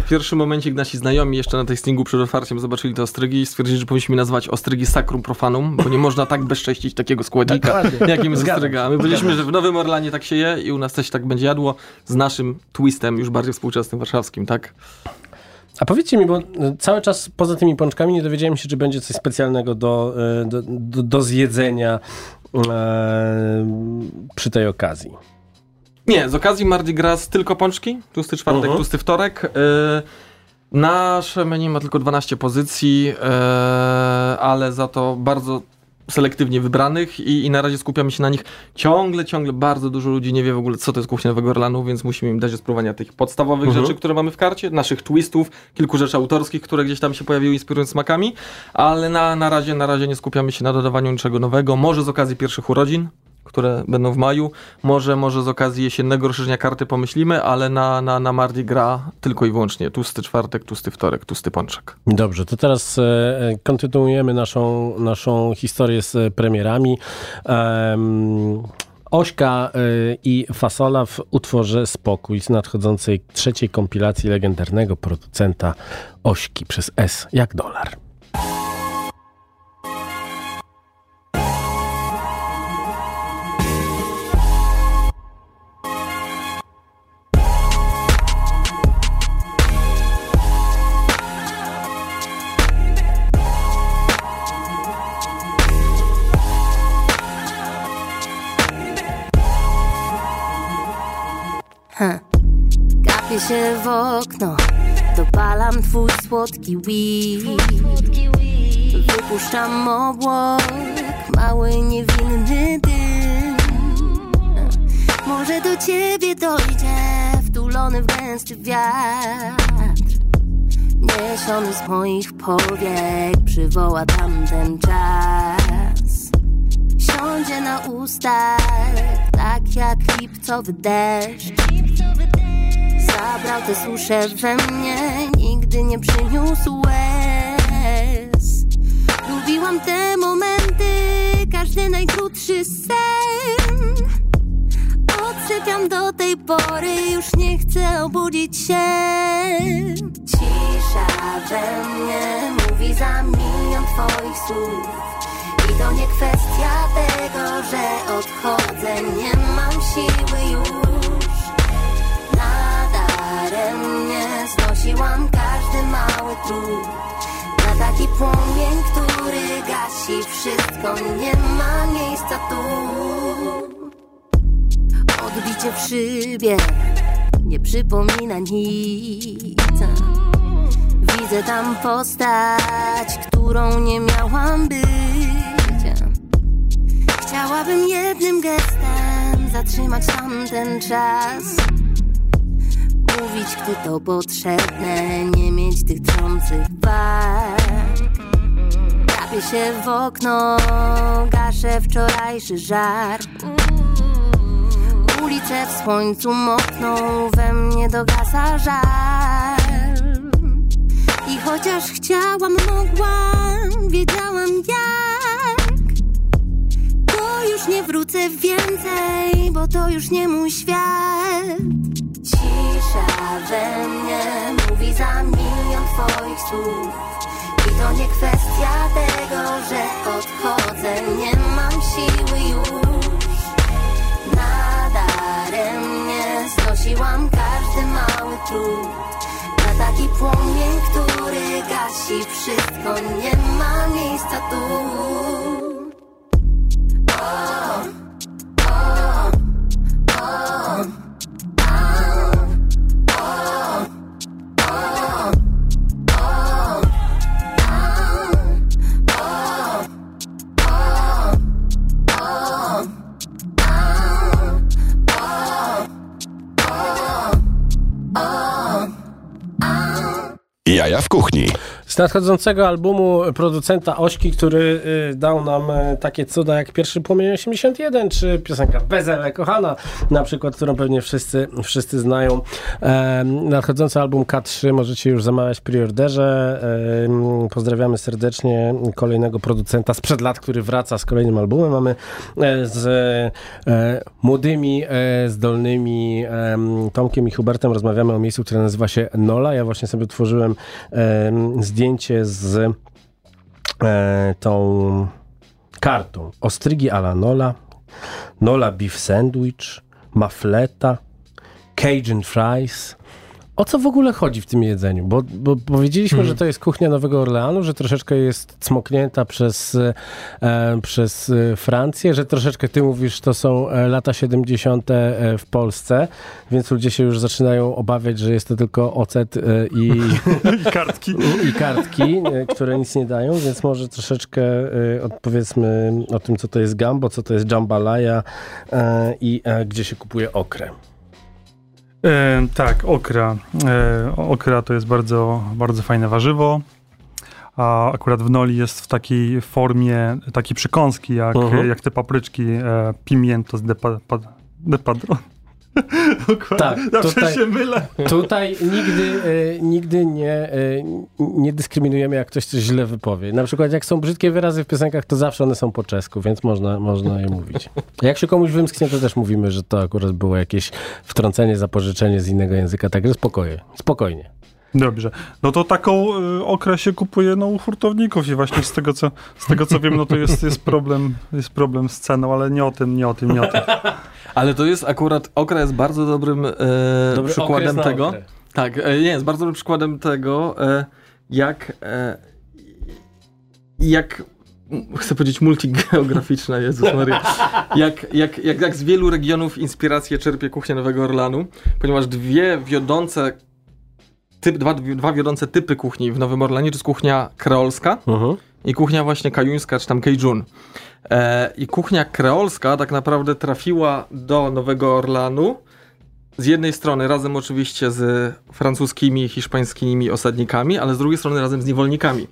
Speaker 4: w pierwszym momencie nasi znajomi jeszcze na tastingu przed otwarciem zobaczyli te ostrygi i stwierdzili, że powinniśmy nazwać ostrygi sacrum profanum, bo nie można tak bezcześcić takiego składnika,
Speaker 2: Dokładnie.
Speaker 4: jakim jest
Speaker 2: Zgadzam
Speaker 4: ostryga. My byliśmy, że w Nowym Orlanie tak się je i u nas też tak będzie jadło z naszym twistem już bardziej współczesnym warszawskim, tak?
Speaker 2: A powiedzcie mi, bo e, cały czas poza tymi pączkami nie dowiedziałem się, czy będzie coś specjalnego do, e, do, do, do zjedzenia e, przy tej okazji.
Speaker 4: Nie, z okazji Mardi Gras tylko pączki, tłusty czwartek,
Speaker 2: Mhm.
Speaker 4: tłusty wtorek. Y, nasze menu ma tylko 12 pozycji, ale za to bardzo selektywnie wybranych i, i na razie skupiamy się na nich. Ciągle, ciągle bardzo dużo ludzi nie wie w ogóle, co to jest kuchnia Nowego Orlanu, więc musimy im dać do spróbowania tych podstawowych
Speaker 2: Mhm.
Speaker 4: rzeczy, które mamy w karcie, naszych twistów, kilku rzeczy autorskich, które gdzieś tam się pojawiły, inspirując smakami, ale na, na, razie, na razie nie skupiamy się na dodawaniu niczego nowego. Może z okazji pierwszych urodzin, które będą w maju. Może, może z okazji jesiennego rozszerzenia karty pomyślimy, ale na, na, na Mardi Gras tylko i wyłącznie tłusty czwartek, tłusty wtorek, tłusty pączek.
Speaker 2: Dobrze, to teraz e, kontynuujemy naszą, naszą historię z e, premierami. Em, Ośka i Fasola w utworze Spokój z nadchodzącej trzeciej kompilacji legendarnego producenta Ośki przez S jak dolar.
Speaker 10: Się w okno, dopalam twój słodki weed. Wypuszczam obłok, mały niewinny dym. Może do ciebie dojdzie, wtulony w gęsty wiatr. Niesiony z moich powiek, przywoła tamten czas. Siądzie na ustach, tak jak lipcowy deszcz. Zabrał te susze we mnie, nigdy nie przyniósł łez. Lubiłam te momenty, każdy najkrótszy sen. Odsypiam do tej pory, już nie chcę obudzić się. Cisza we mnie mówi za milion twoich słów. I to nie kwestia tego, że odchodzę, nie mam siły już. Nadaremnie znosiłam każdy mały trud. Na taki płomień, który gasi wszystko, nie ma miejsca tu. Odbicie w szybie nie przypomina nic. Widzę tam postać, którą nie miałam być. Chciałabym jednym gestem zatrzymać tamten czas. Mówić, gdy to potrzebne, nie mieć tych trących walk. Gapię się w okno, gaszę wczorajszy żar. Ulice w słońcu mokną, we mnie dogasa żal. I chociaż chciałam, mogłam, wiedziałam jak. To już nie wrócę więcej, bo to już nie mój świat. Cisza we mnie mówi za milion twoich słów. I to nie kwestia tego, że odchodzę, nie mam siły już. Nadaremnie znosiłam każdy mały trud. Na taki płomień, który gasi wszystko, nie ma miejsca tu.
Speaker 2: Nadchodzącego albumu producenta Ośki, który y, dał nam y, takie cuda jak Pierwszy Płomień 81, czy piosenka Bezele Kochana, na przykład, którą pewnie wszyscy, wszyscy znają. Nadchodzący album K3 możecie już zamawiać w preorderze. Pozdrawiamy serdecznie kolejnego producenta sprzed lat, który wraca z kolejnym albumem. Mamy e, z e, młodymi, e, zdolnymi em, Tomkiem i Hubertem rozmawiamy o miejscu, które nazywa się Nola. Ja właśnie sobie tworzyłem em, zdjęcie z e, tą kartą. Ostrygi ala Nola, Nola beef sandwich, mafleta, Cajun fries. O co w ogóle chodzi w tym jedzeniu? Bo, bo powiedzieliśmy, że to jest kuchnia Nowego Orleanu, że troszeczkę jest cmoknięta przez, e, przez e, Francję, że troszeczkę ty mówisz, to są e, lata 70. e, w Polsce, więc ludzie się już zaczynają obawiać, że jest to tylko ocet e, i,
Speaker 3: I kartki.
Speaker 2: i kartki, e, które nic nie dają, więc może troszeczkę e, odpowiedzmy o tym, co to jest gambo, co to jest jambalaya e, i e, gdzie się kupuje okrę.
Speaker 3: E, tak, okra. E, okra to jest bardzo, bardzo fajne warzywo. A akurat w noli jest w takiej formie, takiej przekąski, jak,
Speaker 2: Mhm.
Speaker 3: jak te papryczki e, pimientos de, pa, pa, de padron. Dokładnie.
Speaker 2: Tak, tutaj-
Speaker 3: się mylę.
Speaker 2: Tutaj nigdy, e, nigdy nie, e, nie dyskryminujemy, jak ktoś coś źle wypowie. Na przykład, jak są brzydkie wyrazy w piosenkach, to zawsze one są po czesku, więc można, można je mówić. Jak się komuś wymsknie, to też mówimy, że to akurat było jakieś wtrącenie, zapożyczenie z innego języka. Także spokojnie, spokojnie.
Speaker 3: Dobrze. No to taką y, okrę się kupuje no, u hurtowników i właśnie z tego, co, z tego co wiem, no to jest, jest, problem, jest problem z ceną, ale nie o tym, nie o tym, nie o tym.
Speaker 4: Ale to jest akurat, okra jest bardzo dobrym e,
Speaker 2: Dobry
Speaker 4: przykładem
Speaker 2: okres na
Speaker 4: tego.
Speaker 2: okrę.
Speaker 4: Tak, e, nie, jest bardzo dobrym przykładem tego, e, jak e, jak chcę powiedzieć multigeograficzna, Jezus Maria, jak, jak, jak, jak z wielu regionów inspirację czerpie kuchnia Nowego Orlanu, ponieważ dwie wiodące typ, dwa, dwa wiodące typy kuchni w Nowym Orlanie to jest kuchnia kreolska
Speaker 2: Mhm.
Speaker 4: i kuchnia właśnie kajuńska, czy tam Cajun. E, I kuchnia kreolska tak naprawdę trafiła do Nowego Orlanu z jednej strony razem oczywiście z francuskimi hiszpańskimi osadnikami, ale z drugiej strony razem z niewolnikami.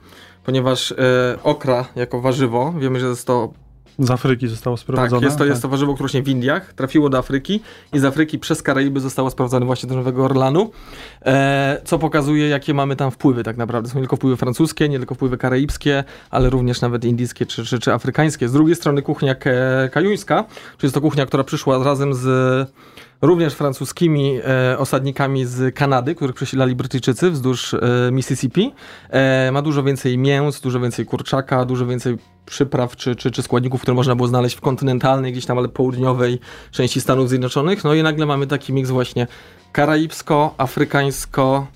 Speaker 4: Ponieważ e, okra jako warzywo, wiemy, że jest to
Speaker 3: Z Afryki zostało sprowadzone.
Speaker 4: tak, jest to, jest to warzywo, które rośnie w Indiach, trafiło do Afryki i z Afryki przez Karaiby zostało sprowadzone właśnie do Nowego Orlanu, e, co pokazuje, jakie mamy tam wpływy tak naprawdę. Są nie tylko wpływy francuskie, nie tylko wpływy karaibskie, ale również nawet indyjskie czy, czy, czy afrykańskie. Z drugiej strony kuchnia kajuńska, czyli jest to kuchnia, która przyszła razem z również francuskimi e, osadnikami z Kanady, których przesilali Brytyjczycy wzdłuż e, Mississippi. E, ma dużo więcej mięs, dużo więcej kurczaka, dużo więcej przypraw czy, czy, czy składników, które można było znaleźć w kontynentalnej, gdzieś tam, ale południowej części Stanów Zjednoczonych. No i nagle mamy taki miks właśnie karaibsko, afrykańsko,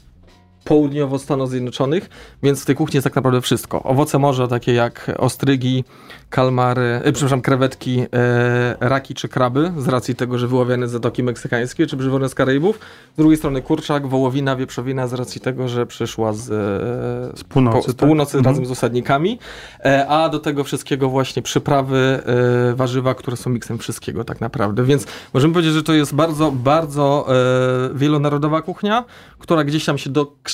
Speaker 4: południowo Stanów Zjednoczonych, więc w tej kuchni jest tak naprawdę wszystko. Owoce morza, takie jak ostrygi, kalmary, e, przepraszam, krewetki, e, raki czy kraby, z racji tego, że wyławiane z Zatoki Meksykańskiej, czy przywożone z Karaibów. Z drugiej strony kurczak, wołowina, wieprzowina, z racji tego, że przyszła z, e,
Speaker 3: Z północy,
Speaker 4: po, z
Speaker 3: tak?
Speaker 4: północy
Speaker 3: Mhm.
Speaker 4: razem z osadnikami, e, a do tego wszystkiego właśnie przyprawy, e, warzywa, które są miksem wszystkiego tak naprawdę. Więc możemy powiedzieć, że to jest bardzo, bardzo e, wielonarodowa kuchnia, która gdzieś tam się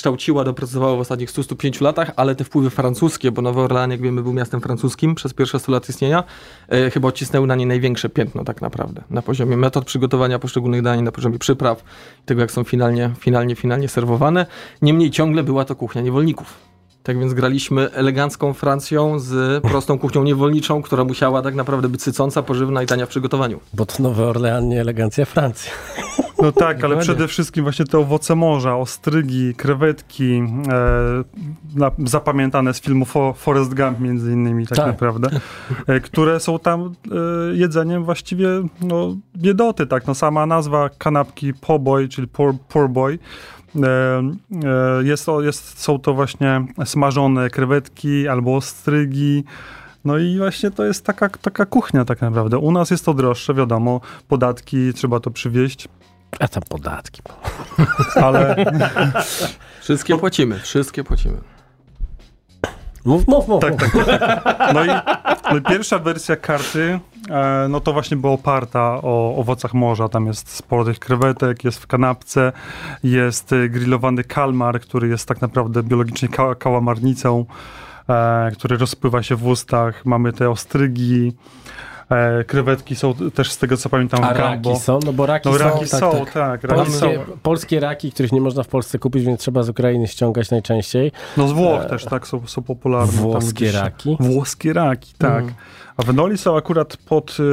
Speaker 4: dokształciła, dopracowała w ostatnich 100-105 latach, ale te wpływy francuskie, bo Nowy Orlean, jak wiemy, był miastem francuskim przez pierwsze 100 lat istnienia, e, chyba odcisnęły na nie największe piętno tak naprawdę. Na poziomie metod przygotowania poszczególnych dań, na poziomie przypraw, tego jak są finalnie, finalnie, finalnie serwowane. Niemniej ciągle była to kuchnia niewolników. Tak więc graliśmy elegancką Francją z prostą kuchnią niewolniczą, która musiała tak naprawdę być sycąca, pożywna i tania w przygotowaniu.
Speaker 2: Bo to Nowy Orlean, nie elegancja Francja.
Speaker 3: No tak, ale przede wszystkim właśnie te owoce morza, ostrygi, krewetki, e, zapamiętane z filmu Fo, Forrest Gump między innymi, tak,
Speaker 2: Tak.
Speaker 3: naprawdę, e, które są tam e, jedzeniem właściwie no, biedoty, tak, no sama nazwa kanapki po boy, czyli poor, poor boy, e, e, jest to, jest, są to właśnie smażone krewetki albo ostrygi, no i właśnie to jest taka, taka kuchnia tak naprawdę. U nas jest to droższe, wiadomo, podatki, trzeba to przywieźć,
Speaker 2: A tam podatki.
Speaker 3: ale
Speaker 4: Wszystkie płacimy, wszystkie płacimy.
Speaker 2: Mów, mów, mów.
Speaker 3: Tak,
Speaker 2: mów.
Speaker 3: tak. No i, no i pierwsza wersja karty, e, no to właśnie była oparta o owocach morza. Tam jest sporo tych krewetek, jest w kanapce, jest e, grillowany kalmar, który jest tak naprawdę biologicznie ka kałamarnicą, e, który rozpływa się w ustach. Mamy te ostrygi, e, krewetki są też z tego co pamiętam
Speaker 2: A
Speaker 3: Gambo.
Speaker 2: raki są? No bo raki,
Speaker 3: No raki
Speaker 2: są,
Speaker 3: są,
Speaker 2: tak,
Speaker 3: tak,
Speaker 2: tak.
Speaker 3: raki są.
Speaker 2: Polskie, polskie raki, których nie można w Polsce kupić, więc trzeba z Ukrainy ściągać najczęściej.
Speaker 3: No z Włoch też tak są, są popularne.
Speaker 2: Włoskie
Speaker 3: gdzieś.
Speaker 2: raki.
Speaker 3: Włoskie raki, tak.
Speaker 2: Mm.
Speaker 3: A w Noli są akurat pod, y,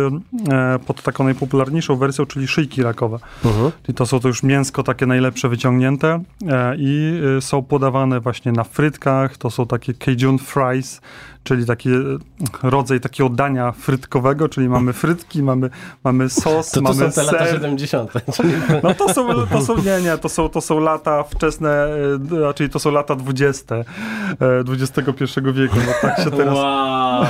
Speaker 3: e, pod taką najpopularniejszą wersją, czyli szyjki rakowe.
Speaker 2: Mhm.
Speaker 3: Czyli to są to już mięsko takie najlepsze wyciągnięte e, i y, są podawane właśnie na frytkach. To są takie Cajun fries, czyli taki e, rodzaj takiego dania frytkowego, czyli mamy frytki, mamy, mamy sos,
Speaker 2: To to
Speaker 3: mamy
Speaker 2: są te lata
Speaker 3: ser.
Speaker 2: 70. czyli-
Speaker 3: No to są, to są, nie, nie, to są, to są lata wczesne, e, czyli to są lata 20 e, XXI wieku. No tak się teraz,
Speaker 2: Wow.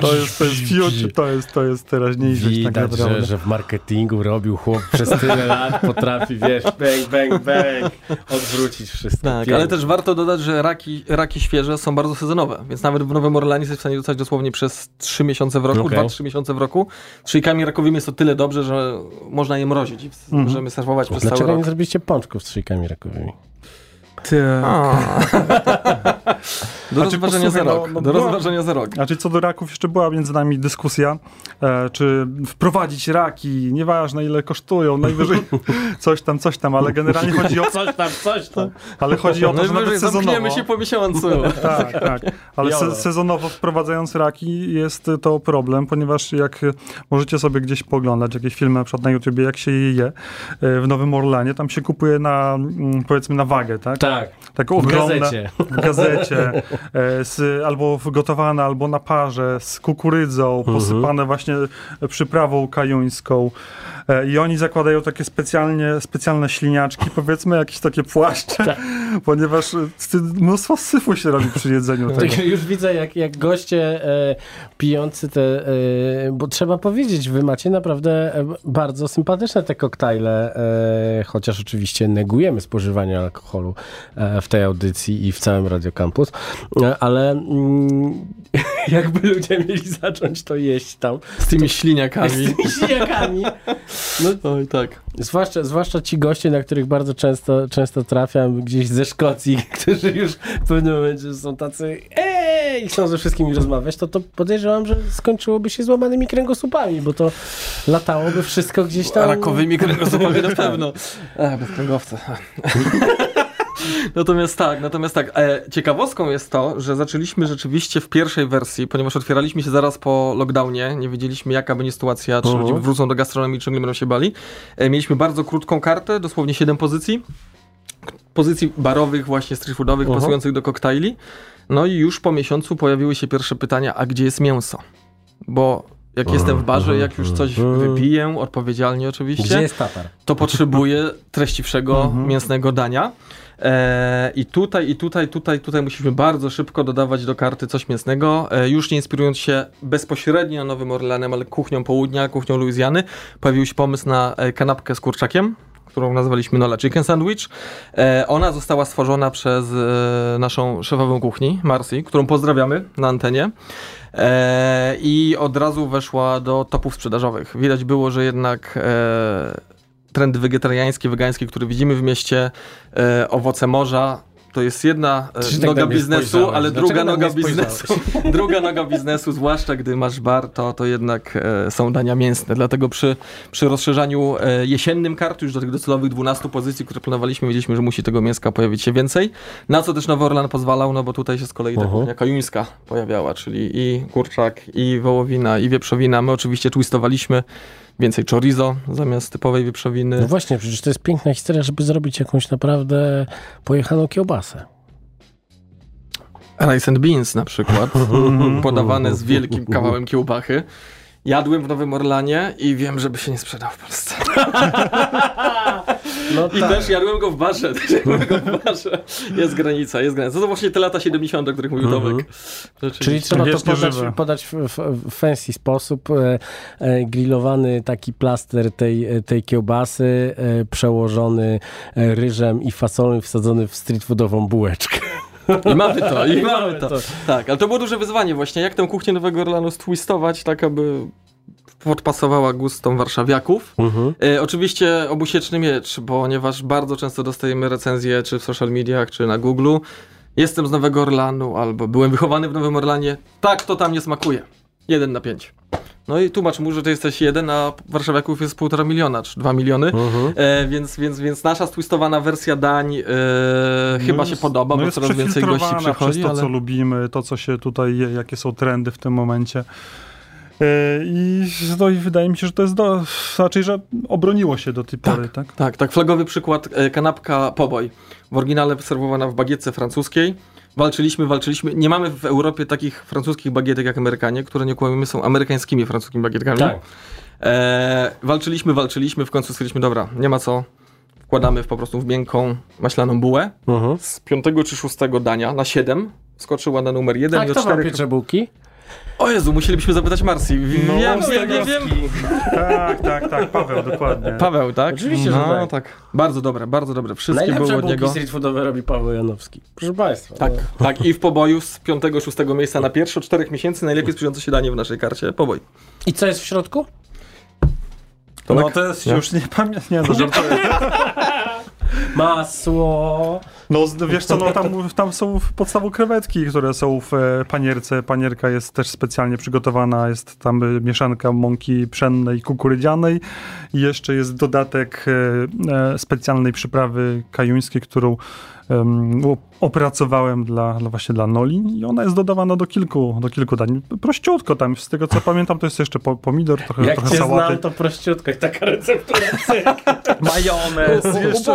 Speaker 3: to jest, to jest future, to jest, to jest teraźniejszość tak
Speaker 2: Widać,
Speaker 3: naprawdę.
Speaker 2: że, że w marketingu robił chłop przez tyle lat, potrafi, wiesz, bang, bang, bang, odwrócić wszystko.
Speaker 4: Tak,
Speaker 2: Pięknie.
Speaker 4: ale też warto dodać, że raki, raki świeże są bardzo sezonowe, więc nawet w Nowym Orleanie jesteś w stanie dostać dosłownie przez 3 miesiące w roku,
Speaker 2: Okej.
Speaker 4: 2-3 miesiące w roku. Z szyjkami rakowymi jest to tyle dobrze, że można je mrozić i
Speaker 3: Mhm.
Speaker 4: możemy serwować przez
Speaker 2: Dlaczego
Speaker 4: cały
Speaker 2: nie
Speaker 4: rok.
Speaker 2: zrobiliście pączków z szyjkami rakowymi?
Speaker 4: Do
Speaker 3: Znaczy,
Speaker 4: rozważenia za
Speaker 3: posłuchaj,
Speaker 4: rok.
Speaker 3: no, no
Speaker 4: Do rozważenia za rok.
Speaker 3: Znaczy co do raków jeszcze była między nami dyskusja, e, czy wprowadzić raki, nieważne ile kosztują, najwyżej coś tam, coś tam, ale generalnie chodzi o,
Speaker 2: Coś tam, coś tam.
Speaker 3: ale chodzi o to, że
Speaker 4: Najwyżej
Speaker 3: nawet sezonowo...
Speaker 4: zamkniemy się po miesiącu.
Speaker 3: Tak, tak. Ale se sezonowo wprowadzając raki jest to problem, ponieważ jak możecie sobie gdzieś poglądać jakieś filmy na przykład na YouTubie, jak się je je e, w Nowym Orlanie, tam się kupuje na mm, powiedzmy na wagę, tak?
Speaker 2: Tak,
Speaker 3: Taką
Speaker 2: w
Speaker 3: ogromne,
Speaker 2: gazecie.
Speaker 3: w gazecie, e, z, albo gotowane, albo na parze, z kukurydzą,
Speaker 2: Mhm.
Speaker 3: posypane właśnie przyprawą kajuńską. E, I oni zakładają takie specjalnie, specjalne śliniaczki, powiedzmy, jakieś takie płaszcze,
Speaker 2: Tak.
Speaker 3: ponieważ e, mnóstwo syfu się robi przy jedzeniu tego.
Speaker 2: Tak, już widzę, jak, jak goście e, pijący te, e, bo trzeba powiedzieć, wy macie naprawdę e, bardzo sympatyczne te koktajle, e, chociaż oczywiście negujemy spożywanie alkoholu e, w tej audycji i w całym Radio Campus, e, ale mm, jakby ludzie mieli zacząć to jeść tam
Speaker 4: Z tymi śliniakami.
Speaker 2: z tymi śniakami, no
Speaker 4: Oj, tak.
Speaker 2: Zwłaszcza, zwłaszcza ci goście, na których bardzo często, często trafiam gdzieś ze Szkocji, którzy już w pewnym momencie są tacy ej, i chcą ze wszystkimi rozmawiać, to, to podejrzewam, że skończyłoby się złamanymi kręgosłupami, bo to latałoby wszystko gdzieś tam.
Speaker 4: Rakowymi kręgosłupami na pewno. Ech, bez kręgowca. Natomiast tak, natomiast tak, e, ciekawostką jest to, że zaczęliśmy rzeczywiście w pierwszej wersji, ponieważ otwieraliśmy się zaraz po lockdownie, nie wiedzieliśmy jaka będzie sytuacja, czy ludzie wrócą do gastronomii, czy nie będą się bali. E, mieliśmy bardzo krótką kartę, dosłownie 7 pozycji, pozycji barowych, właśnie street foodowych,
Speaker 2: Mhm.
Speaker 4: pasujących do koktajli. No i już po miesiącu pojawiły się pierwsze pytania, a gdzie jest mięso? Bo jak jestem w barze, jak już coś wypiję, odpowiedzialnie oczywiście,
Speaker 2: Gdzie jest Tatar?
Speaker 4: to potrzebuje treściwszego mięsnego dania. E, I tutaj, i tutaj, tutaj, tutaj musimy bardzo szybko dodawać do karty coś mięsnego, e, już nie inspirując się bezpośrednio Nowym Orleanem, ale kuchnią południa, kuchnią Luizjany. Pojawił się pomysł na e, kanapkę z kurczakiem, którą nazwaliśmy Nola Chicken Sandwich. E, ona została stworzona przez e, naszą szefową kuchni, Marcy, którą pozdrawiamy na antenie. E, I od razu weszła do topów sprzedażowych. Widać było, że jednak trendy wegetariańskie, wegańskie, które widzimy w mieście, e, owoce morza, to jest jedna e,
Speaker 2: Czy tak
Speaker 4: noga biznesu, ale
Speaker 2: Dlaczego
Speaker 4: druga noga biznesu, druga noga biznesu, zwłaszcza gdy masz bar, to, to jednak e, są dania mięsne. Dlatego przy, przy rozszerzaniu e, jesiennym karty, już do tych docelowych 12 pozycji, które planowaliśmy, wiedzieliśmy, że musi tego mięska pojawić się więcej. Na co też Nowy Orlan pozwalał, no bo tutaj się z kolei ta
Speaker 2: Mhm.
Speaker 4: kuchnia kajuńska pojawiała, czyli i kurczak, i wołowina, i wieprzowina. My oczywiście twistowaliśmy więcej chorizo zamiast typowej wieprzowiny.
Speaker 2: No właśnie, przecież to jest piękna historia, żeby zrobić jakąś naprawdę pojechaną kiełbasę.
Speaker 4: Rice and beans na przykład, podawane z wielkim kawałem kiełbachy. Jadłem w Nowym Orlanie i wiem, żeby się nie sprzedał w Polsce.
Speaker 2: No
Speaker 4: I też jadłem go w barze. Też jadłem go w barze. Jest granica, jest granica. To są właśnie te lata 70., o których mówił Tomek. Rzeczywiście.
Speaker 2: Czyli trzeba to podać, podać w, w, w fancy sposób. E, e, grillowany taki plaster tej, e, tej kiełbasy, e, przełożony e, ryżem i fasolą i wsadzony w street foodową bułeczkę.
Speaker 4: I mamy to, i
Speaker 2: I
Speaker 4: mamy
Speaker 2: mamy
Speaker 4: to.
Speaker 2: to.
Speaker 4: Tak, ale to było duże wyzwanie właśnie, jak tę kuchnię Nowego Orlanu stwistować, tak aby podpasowała gustom warszawiaków. E, oczywiście obusieczny miecz, ponieważ bardzo często dostajemy recenzje czy w social mediach, czy na Google. Jestem z Nowego Orlanu, albo byłem wychowany w Nowym Orlanie. Tak, to tam nie smakuje. Jeden na pięć. No i tłumacz mu, że to jesteś jeden, a warszawiaków jest półtora miliona, czy dwa miliony. E, więc, więc, więc nasza stwistowana wersja dań e, chyba
Speaker 3: No
Speaker 4: się
Speaker 3: jest-
Speaker 4: podoba,
Speaker 3: no
Speaker 4: bo coraz więcej gości przychodzi.
Speaker 3: przez to,
Speaker 4: ale...
Speaker 3: co lubimy, to, co się tutaj jakie są trendy w tym momencie. E, I, no, i wydaje mi się, że to jest do, znaczy, że obroniło się do tej pory, tak?
Speaker 4: Tak, tak. Flagowy przykład, e, kanapka poboj. W oryginale serwowana w bagietce francuskiej. Walczyliśmy, walczyliśmy. Nie mamy w Europie takich francuskich bagietek jak Amerykanie, które nie kłamimy, są amerykańskimi francuskimi bagietkami.
Speaker 2: Tak.
Speaker 4: E, walczyliśmy, walczyliśmy, w końcu stwierdziliśmy, dobra, nie ma co. Wkładamy w, po prostu w miękką, maślaną bułę. Z piątego czy szóstego dania na siedem skoczyła na numer jeden
Speaker 2: A
Speaker 4: i
Speaker 2: kto
Speaker 4: czterech...
Speaker 2: piecze bułki?
Speaker 4: O Jezu, musielibyśmy zapytać Marcji.
Speaker 3: No,
Speaker 4: wiem, wiem, wiem, wiem.
Speaker 3: Tak, tak, tak, Paweł, dokładnie.
Speaker 4: Paweł, tak?
Speaker 2: Oczywiście, że
Speaker 4: no,
Speaker 2: tak.
Speaker 4: Bardzo dobre, bardzo dobre. Wszystkie
Speaker 2: Najlepsze
Speaker 4: były od niego.
Speaker 2: street foodowe robi Paweł Janowski. Proszę Państwa.
Speaker 4: Tak,
Speaker 2: no.
Speaker 4: tak. I w poboju z 5-6 miejsca na pierwsze od 4 miesięcy najlepiej sprzedające się danie w naszej karcie. Poboj.
Speaker 2: I co jest w środku?
Speaker 3: No to jest już nie pamiętam, nie, no, żartuję.
Speaker 2: Masło.
Speaker 3: No wiesz co, no tam, tam są podstawowe krewetki, które są w e, panierce. Panierka jest też specjalnie przygotowana, jest tam e, mieszanka mąki pszennej, kukurydzianej i jeszcze jest dodatek e, specjalnej przyprawy kajuńskiej, którą o- opracowałem dla, dla właśnie dla Noli i ona jest dodawana do kilku, do kilku dań. Prościutko tam, z tego co pamiętam, to jest jeszcze po, pomidor, trochę,
Speaker 2: Jak
Speaker 3: trochę
Speaker 2: cię
Speaker 3: sałaty.
Speaker 2: znam, to prościutko i taka receptura.
Speaker 3: Majonez,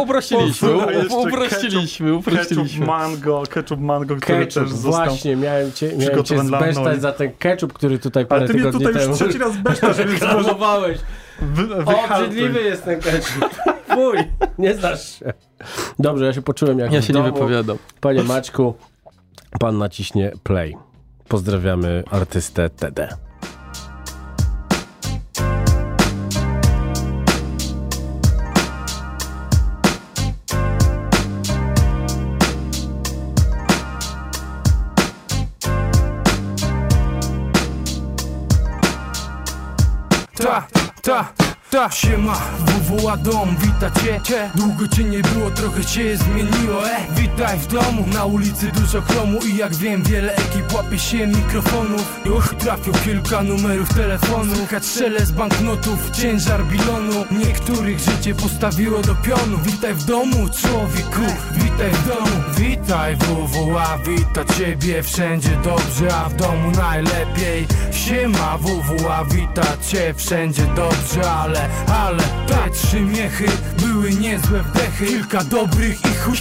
Speaker 4: uprościliśmy, uprościliśmy,
Speaker 3: ketchup-
Speaker 4: uprościliśmy.
Speaker 3: Mango, ketchup mango, który
Speaker 2: Ketchup,
Speaker 3: też został
Speaker 2: właśnie, miałem cię, miałem cię zbesztać za ten ketchup, który tutaj parę
Speaker 3: Ale ty mnie tutaj już trzeci raz besztasz, więc
Speaker 2: reklamowałeś.
Speaker 3: Wy,
Speaker 2: Obrzydliwy jest ten ketchup. Fuj, nie znasz się. Dobrze, ja się poczułem jak
Speaker 4: Ja się nie
Speaker 2: domu.
Speaker 4: wypowiadam.
Speaker 2: Panie Maćku, pan naciśnie play. Pozdrawiamy artystę TD.
Speaker 11: Ta, ta, ta. Siema, WWA dom, wita cię, cię. Długo cię nie było, trochę się zmieniło, e. Witaj w domu, na ulicy dużo chromu I jak wiem, wiele ekip łapie się mikrofonów. Już trafił kilka numerów telefonu Słychać szelest banknotów, ciężar bilonu. Niektórych życie postawiło do pionu. Witaj w domu, człowieku, witaj w domu. Witaj WWA, wita ciebie. Wszędzie dobrze A w domu najlepiej. Siema WWA, wita cię. Wszędzie dobrze Ale, ale te trzy miechy były niezłe wdechy. Kilka dobrych i chuj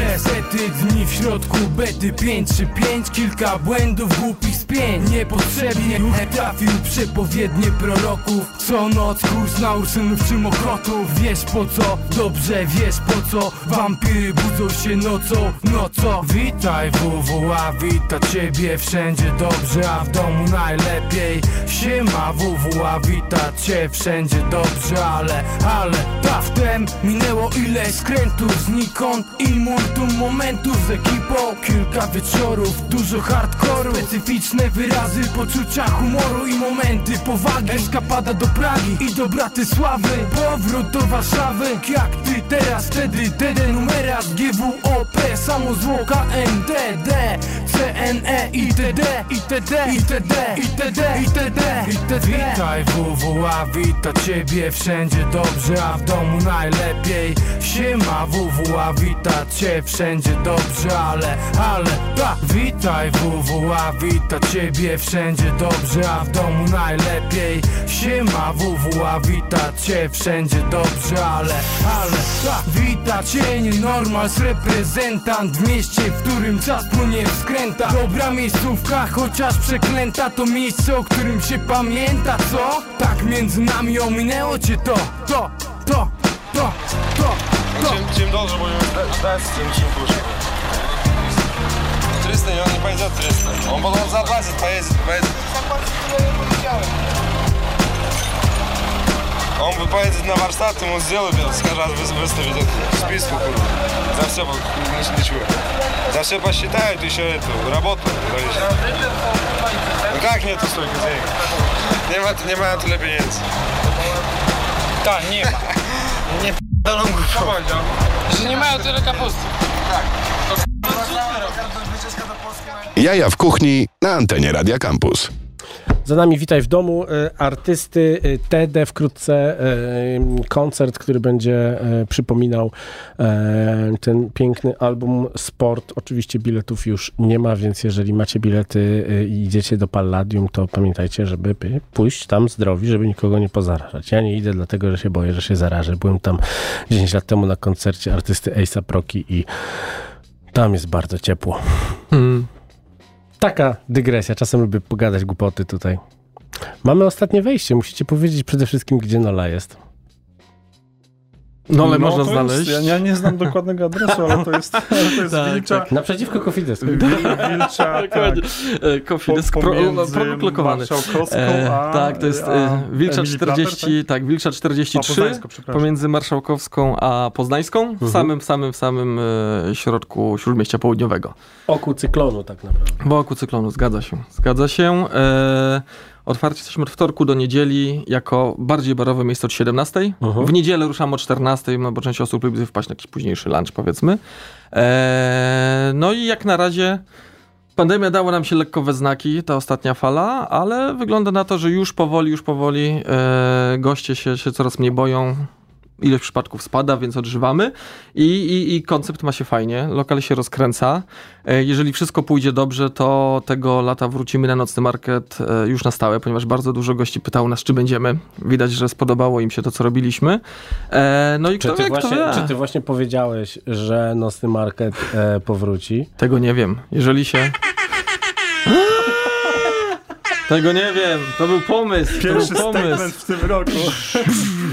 Speaker 11: Niestety dni w środku bety 5 czy 5 Kilka błędów głupich spięć Niepotrzebnie trafił przepowiednie proroków. Co noc kurs na ursynów czy mokrotów Wiesz po co? Dobrze wiesz po co? Wampiry budzą się nocą, nocą Witaj WWA, wita ciebie wszędzie dobrze A w domu najlepiej. Siema WWA, wita cię wszędzie dobrze Ale, ale dawtem minęło ile skrętów znikąd I multum momentów z ekipą. Kilka wieczorów, dużo hardkoru Specyficzne wyrazy poczucia humoru I momenty powagi. Eskapada do Pragi i do Bratysławy Powrót do Warszawy. Jak ty teraz, wtedy TD numeras GWOP Samo zwłoka NDD CNE ITD ITD ITD ITD ITD ITD Witaj WWA, wita ciebie wszędzie dobrze A w domu najlepiej. Siema WWA, wita cię wszędzie dobrze Ale, ale, ta Witaj WWA, wita ciebie wszędzie dobrze A w domu najlepiej. Siema WWA, wita cię wszędzie dobrze Ale, ale, ta Wita cię nienormals reprezentant W mieście, w którym czas płynie w skręta. Dobra miejscówka, chociaż przeklęta To miejsce, o którym się pamięta, co? Tak między nami ominęło cię to, to, to, to, to, to
Speaker 12: Чем, чем долго будем ждать, тем чем хуже. 300, и он не пойдет 300. Он потом заплатит, поедет, поедет. Он бы поедет на Варстат, ему сделают, скажут, вы- выставить это в списку. За все, ничего. За все посчитают, еще эту работу. Ну как нету столько денег? Nie ma, nie ma tyle pieniędzy.
Speaker 11: Tak, nie ma.
Speaker 12: Nie p***dolą głupio.
Speaker 11: Że nie mają tyle kapusty.
Speaker 1: Jaja w kuchni na antenie Radia Campus.
Speaker 2: Za nami Witaj w domu, e, artysty e, TD, wkrótce e, koncert, który będzie przypominał ten piękny album Sport. Oczywiście biletów już nie ma, więc jeżeli macie bilety i idziecie do Palladium, to pamiętajcie, żeby by pójść tam zdrowi, żeby nikogo nie pozarażać. Ja nie idę dlatego, że się boję, że się zarażę. Byłem tam 10 lat temu na koncercie artysty Ace'a Proki i tam jest bardzo ciepło.
Speaker 4: Hmm.
Speaker 2: Taka dygresja, czasem lubię pogadać głupoty tutaj. Mamy ostatnie wejście, musicie powiedzieć przede wszystkim, gdzie Nola jest.
Speaker 4: No ale można
Speaker 3: to
Speaker 4: znaleźć.
Speaker 3: Jest, ja nie, znam dokładnego adresu, ale to jest, ale to jest
Speaker 4: Tak,
Speaker 3: Wilcza,
Speaker 4: tak.
Speaker 2: Naprzeciwko
Speaker 3: Wilcza, tak.
Speaker 4: E, Coffee Desk pro,
Speaker 3: pomiędzy
Speaker 4: produkt lokowany. E,
Speaker 3: a-
Speaker 4: tak, to jest
Speaker 3: a
Speaker 4: e, Wilcza
Speaker 3: Emilii
Speaker 4: 40,
Speaker 3: Plater,
Speaker 4: tak? Wilcza
Speaker 3: A,
Speaker 4: 43
Speaker 3: Poznańsko, przepraszam.
Speaker 4: pomiędzy Marszałkowską a Poznańską, w samym, w samym, w samym e, środku Śródmieścia Południowego.
Speaker 2: Oku cyklonu tak naprawdę.
Speaker 4: Wokół cyklonu, zgadza się. Zgadza się. E, Otwarci jesteśmy od wtorku do niedzieli jako bardziej barowe miejsce od 17.
Speaker 2: Mhm.
Speaker 4: W niedzielę ruszamy o 14, no bo część osób lubi wpaść na jakiś późniejszy lunch, powiedzmy. Eee, no i jak na razie pandemia dała nam się lekko we znaki, ta ostatnia fala, ale wygląda na to, że już powoli, już powoli e, goście się, się coraz mniej boją. Ilość przypadków spada, więc odżywamy I, i, i koncept ma się fajnie, lokal się rozkręca. E, Jeżeli wszystko pójdzie dobrze, to tego lata wrócimy na nocny market e, już na stałe, ponieważ bardzo dużo gości pytało nas, czy będziemy. Widać, że spodobało im się to, co robiliśmy. E, No i
Speaker 2: Czy
Speaker 4: kto
Speaker 2: ty,
Speaker 4: wie, kto
Speaker 2: właśnie,
Speaker 4: wie.
Speaker 2: czy ty właśnie powiedziałeś, że nocny market powróci?
Speaker 4: Tego nie wiem. Jeżeli się... Tego nie wiem. To był pomysł.
Speaker 3: Pierwszy
Speaker 4: to był pomysł.
Speaker 3: w tym roku.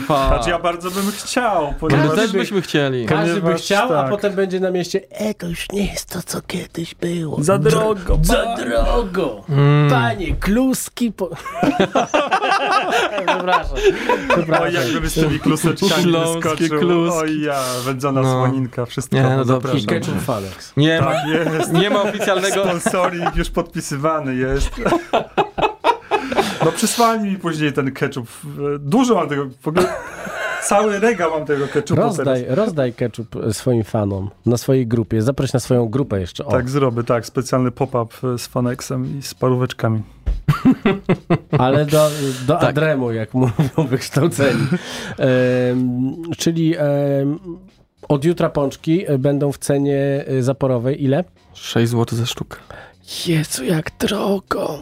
Speaker 4: Pa.
Speaker 3: Znaczy ja bardzo bym chciał,
Speaker 4: My
Speaker 3: ponieważ...
Speaker 4: też byśmy chcieli.
Speaker 2: Każdy by chciał, a
Speaker 3: tak.
Speaker 2: potem będzie na mieście e, to już nie jest to, co kiedyś było.
Speaker 3: Za drogo,
Speaker 2: Za drogo.
Speaker 4: Mm.
Speaker 2: Panie, kluski po... Przepraszam.
Speaker 3: Oj, jakby z tymi kluseczkami wyskoczył.
Speaker 4: kluski.
Speaker 3: Oj ja, wędzona
Speaker 4: No.
Speaker 3: słoninka, wszystko.
Speaker 4: Nie, no dobrze.
Speaker 2: I ketchup Falex.
Speaker 4: Nie ma,
Speaker 3: Tak jest.
Speaker 4: nie ma oficjalnego...
Speaker 3: Sponsoring już podpisywany jest. No przysłali mi później ten ketchup. Dużo mam tego, w ogóle cały regał mam tego ketchupu
Speaker 2: Rozdaj,
Speaker 3: teraz.
Speaker 2: rozdaj ketchup swoim fanom na swojej grupie. Zaproś na swoją grupę jeszcze. O,
Speaker 3: Tak zrobię, tak, specjalny pop-up z Fanexem i z paróweczkami.
Speaker 2: ale do, do
Speaker 4: Tak.
Speaker 2: Adremu, jak mówią wykształceni. Czyli od jutra pączki e, będą w cenie e, zaporowej. Ile?
Speaker 4: 6 zł za sztukę.
Speaker 2: Jezu, jak drogo.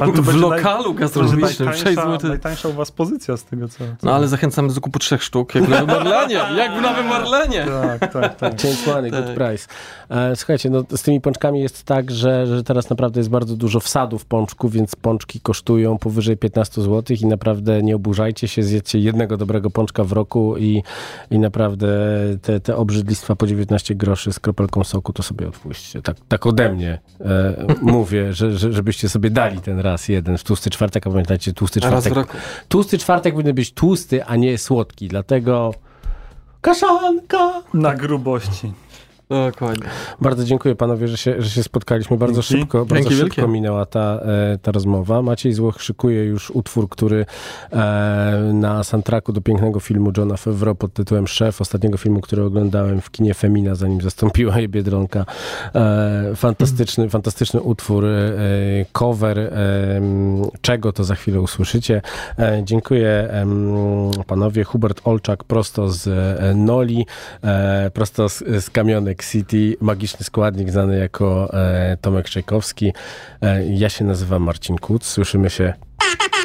Speaker 3: Ale to
Speaker 4: W lokalu
Speaker 3: naj,
Speaker 4: gastronomicznym
Speaker 3: będzie
Speaker 4: 6
Speaker 3: najtańsza,
Speaker 4: zł.
Speaker 3: najtańsza u was pozycja z tego, co... co
Speaker 4: No ale zachęcam do zakupu trzech sztuk, jak w Nowym Orlenie. Jak w Nowym Orlenie.
Speaker 3: Tak, tak, tak.
Speaker 2: Change money, good
Speaker 4: Tak.
Speaker 2: price. E, słuchajcie, no z tymi pączkami jest tak, że, że teraz naprawdę jest bardzo dużo wsadów pączku, więc pączki kosztują powyżej 15 zł i naprawdę nie oburzajcie się, zjedzcie jednego dobrego pączka w roku i, i naprawdę te, te obrzydlistwa po 19 groszy z kropelką soku to sobie odpuśćcie. Tak, tak ode mnie e, mówię, że, że, żebyście sobie dali ten raz jeden w tłusty czwartek, a pamiętajcie, tłusty
Speaker 4: Raz w
Speaker 2: czwartek.
Speaker 4: roku.
Speaker 2: Tłusty czwartek powinien być tłusty, a nie słodki, dlatego kaszanka.
Speaker 3: Na grubości.
Speaker 4: Dokładnie.
Speaker 2: Bardzo dziękuję panowie, że się, że się spotkaliśmy. Bardzo
Speaker 3: Dzięki.
Speaker 2: szybko, bardzo szybko minęła ta, e, ta rozmowa. Maciej Złoch szykuje już utwór, który e, na soundtracku do pięknego filmu Johna Favreau pod tytułem Szef, ostatniego filmu, który oglądałem w kinie Femina, zanim zastąpiła je Biedronka. E, fantastyczny, fantastyczny utwór, cover, czego to za chwilę usłyszycie. Dziękuję panowie. Hubert Olczak prosto z Noli, prosto z, z Kamionek City, magiczny składnik znany jako e, Tomek Czajkowski. E, ja się nazywam Marcin Kuc. Słyszymy się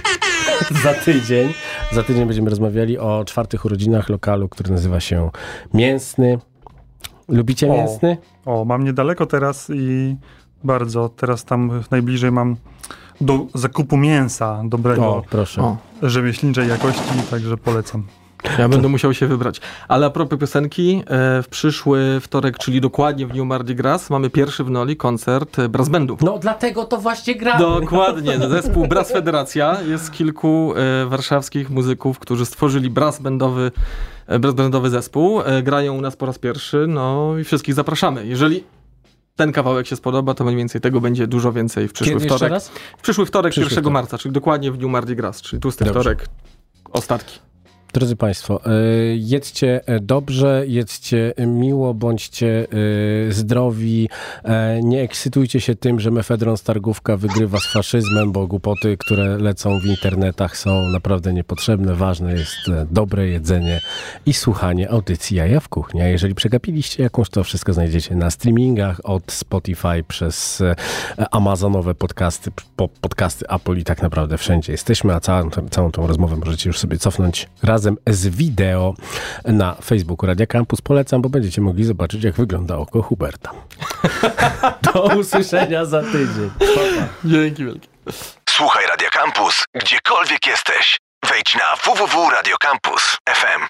Speaker 2: za tydzień. Za tydzień będziemy rozmawiali o czwartych urodzinach lokalu, który nazywa się Mięsny. Lubicie
Speaker 3: O.
Speaker 2: mięsny?
Speaker 3: O, mam niedaleko teraz i bardzo. Teraz tam najbliżej mam do zakupu mięsa dobrego,
Speaker 2: O, proszę.
Speaker 4: O.
Speaker 3: rzemieślniczej jakości, także polecam.
Speaker 4: Ja będę musiał się wybrać. Ale a propos piosenki, e, w przyszły wtorek, czyli dokładnie w dniu Mardi Gras, mamy pierwszy w Noli koncert e, brass bandu.
Speaker 2: No dlatego to właśnie gramy.
Speaker 4: Dokładnie, zespół Brass Federacja. Jest kilku e, warszawskich muzyków, którzy stworzyli brass bandowy, zespół. Grają u nas po raz pierwszy, no i wszystkich zapraszamy. Jeżeli ten kawałek się spodoba, to mniej więcej tego będzie dużo więcej w przyszły
Speaker 2: Kiedy
Speaker 4: wtorek.
Speaker 2: raz?
Speaker 4: W przyszły wtorek,
Speaker 2: Przyszły
Speaker 4: 1
Speaker 2: wtorek.
Speaker 4: marca, czyli dokładnie w dniu Mardi Gras, czyli tłusty
Speaker 2: Dobrze.
Speaker 4: wtorek, ostatki.
Speaker 2: Drodzy Państwo, y, jedzcie e, dobrze, jedzcie miło, bądźcie zdrowi, e, nie ekscytujcie się tym, że mefedron Stargówka wygrywa z faszyzmem, bo głupoty, które lecą w internetach są naprawdę niepotrzebne. Ważne jest e, dobre jedzenie i słuchanie audycji Jaja w Kuchni. A jeżeli przegapiliście jakąś, to wszystko znajdziecie na streamingach od Spotify przez e, amazonowe podcasty, po podcasty Apple i tak naprawdę wszędzie jesteśmy, a całą, całą tą rozmowę możecie już sobie cofnąć razem z wideo na Facebooku Radia Campus. Polecam, bo będziecie mogli zobaczyć, jak wygląda oko Huberta. Do usłyszenia za tydzień.
Speaker 4: Dzięki wielkie.
Speaker 1: Słuchaj Radio Campus, gdziekolwiek jesteś. Wejdź na www.radiocampus.fm.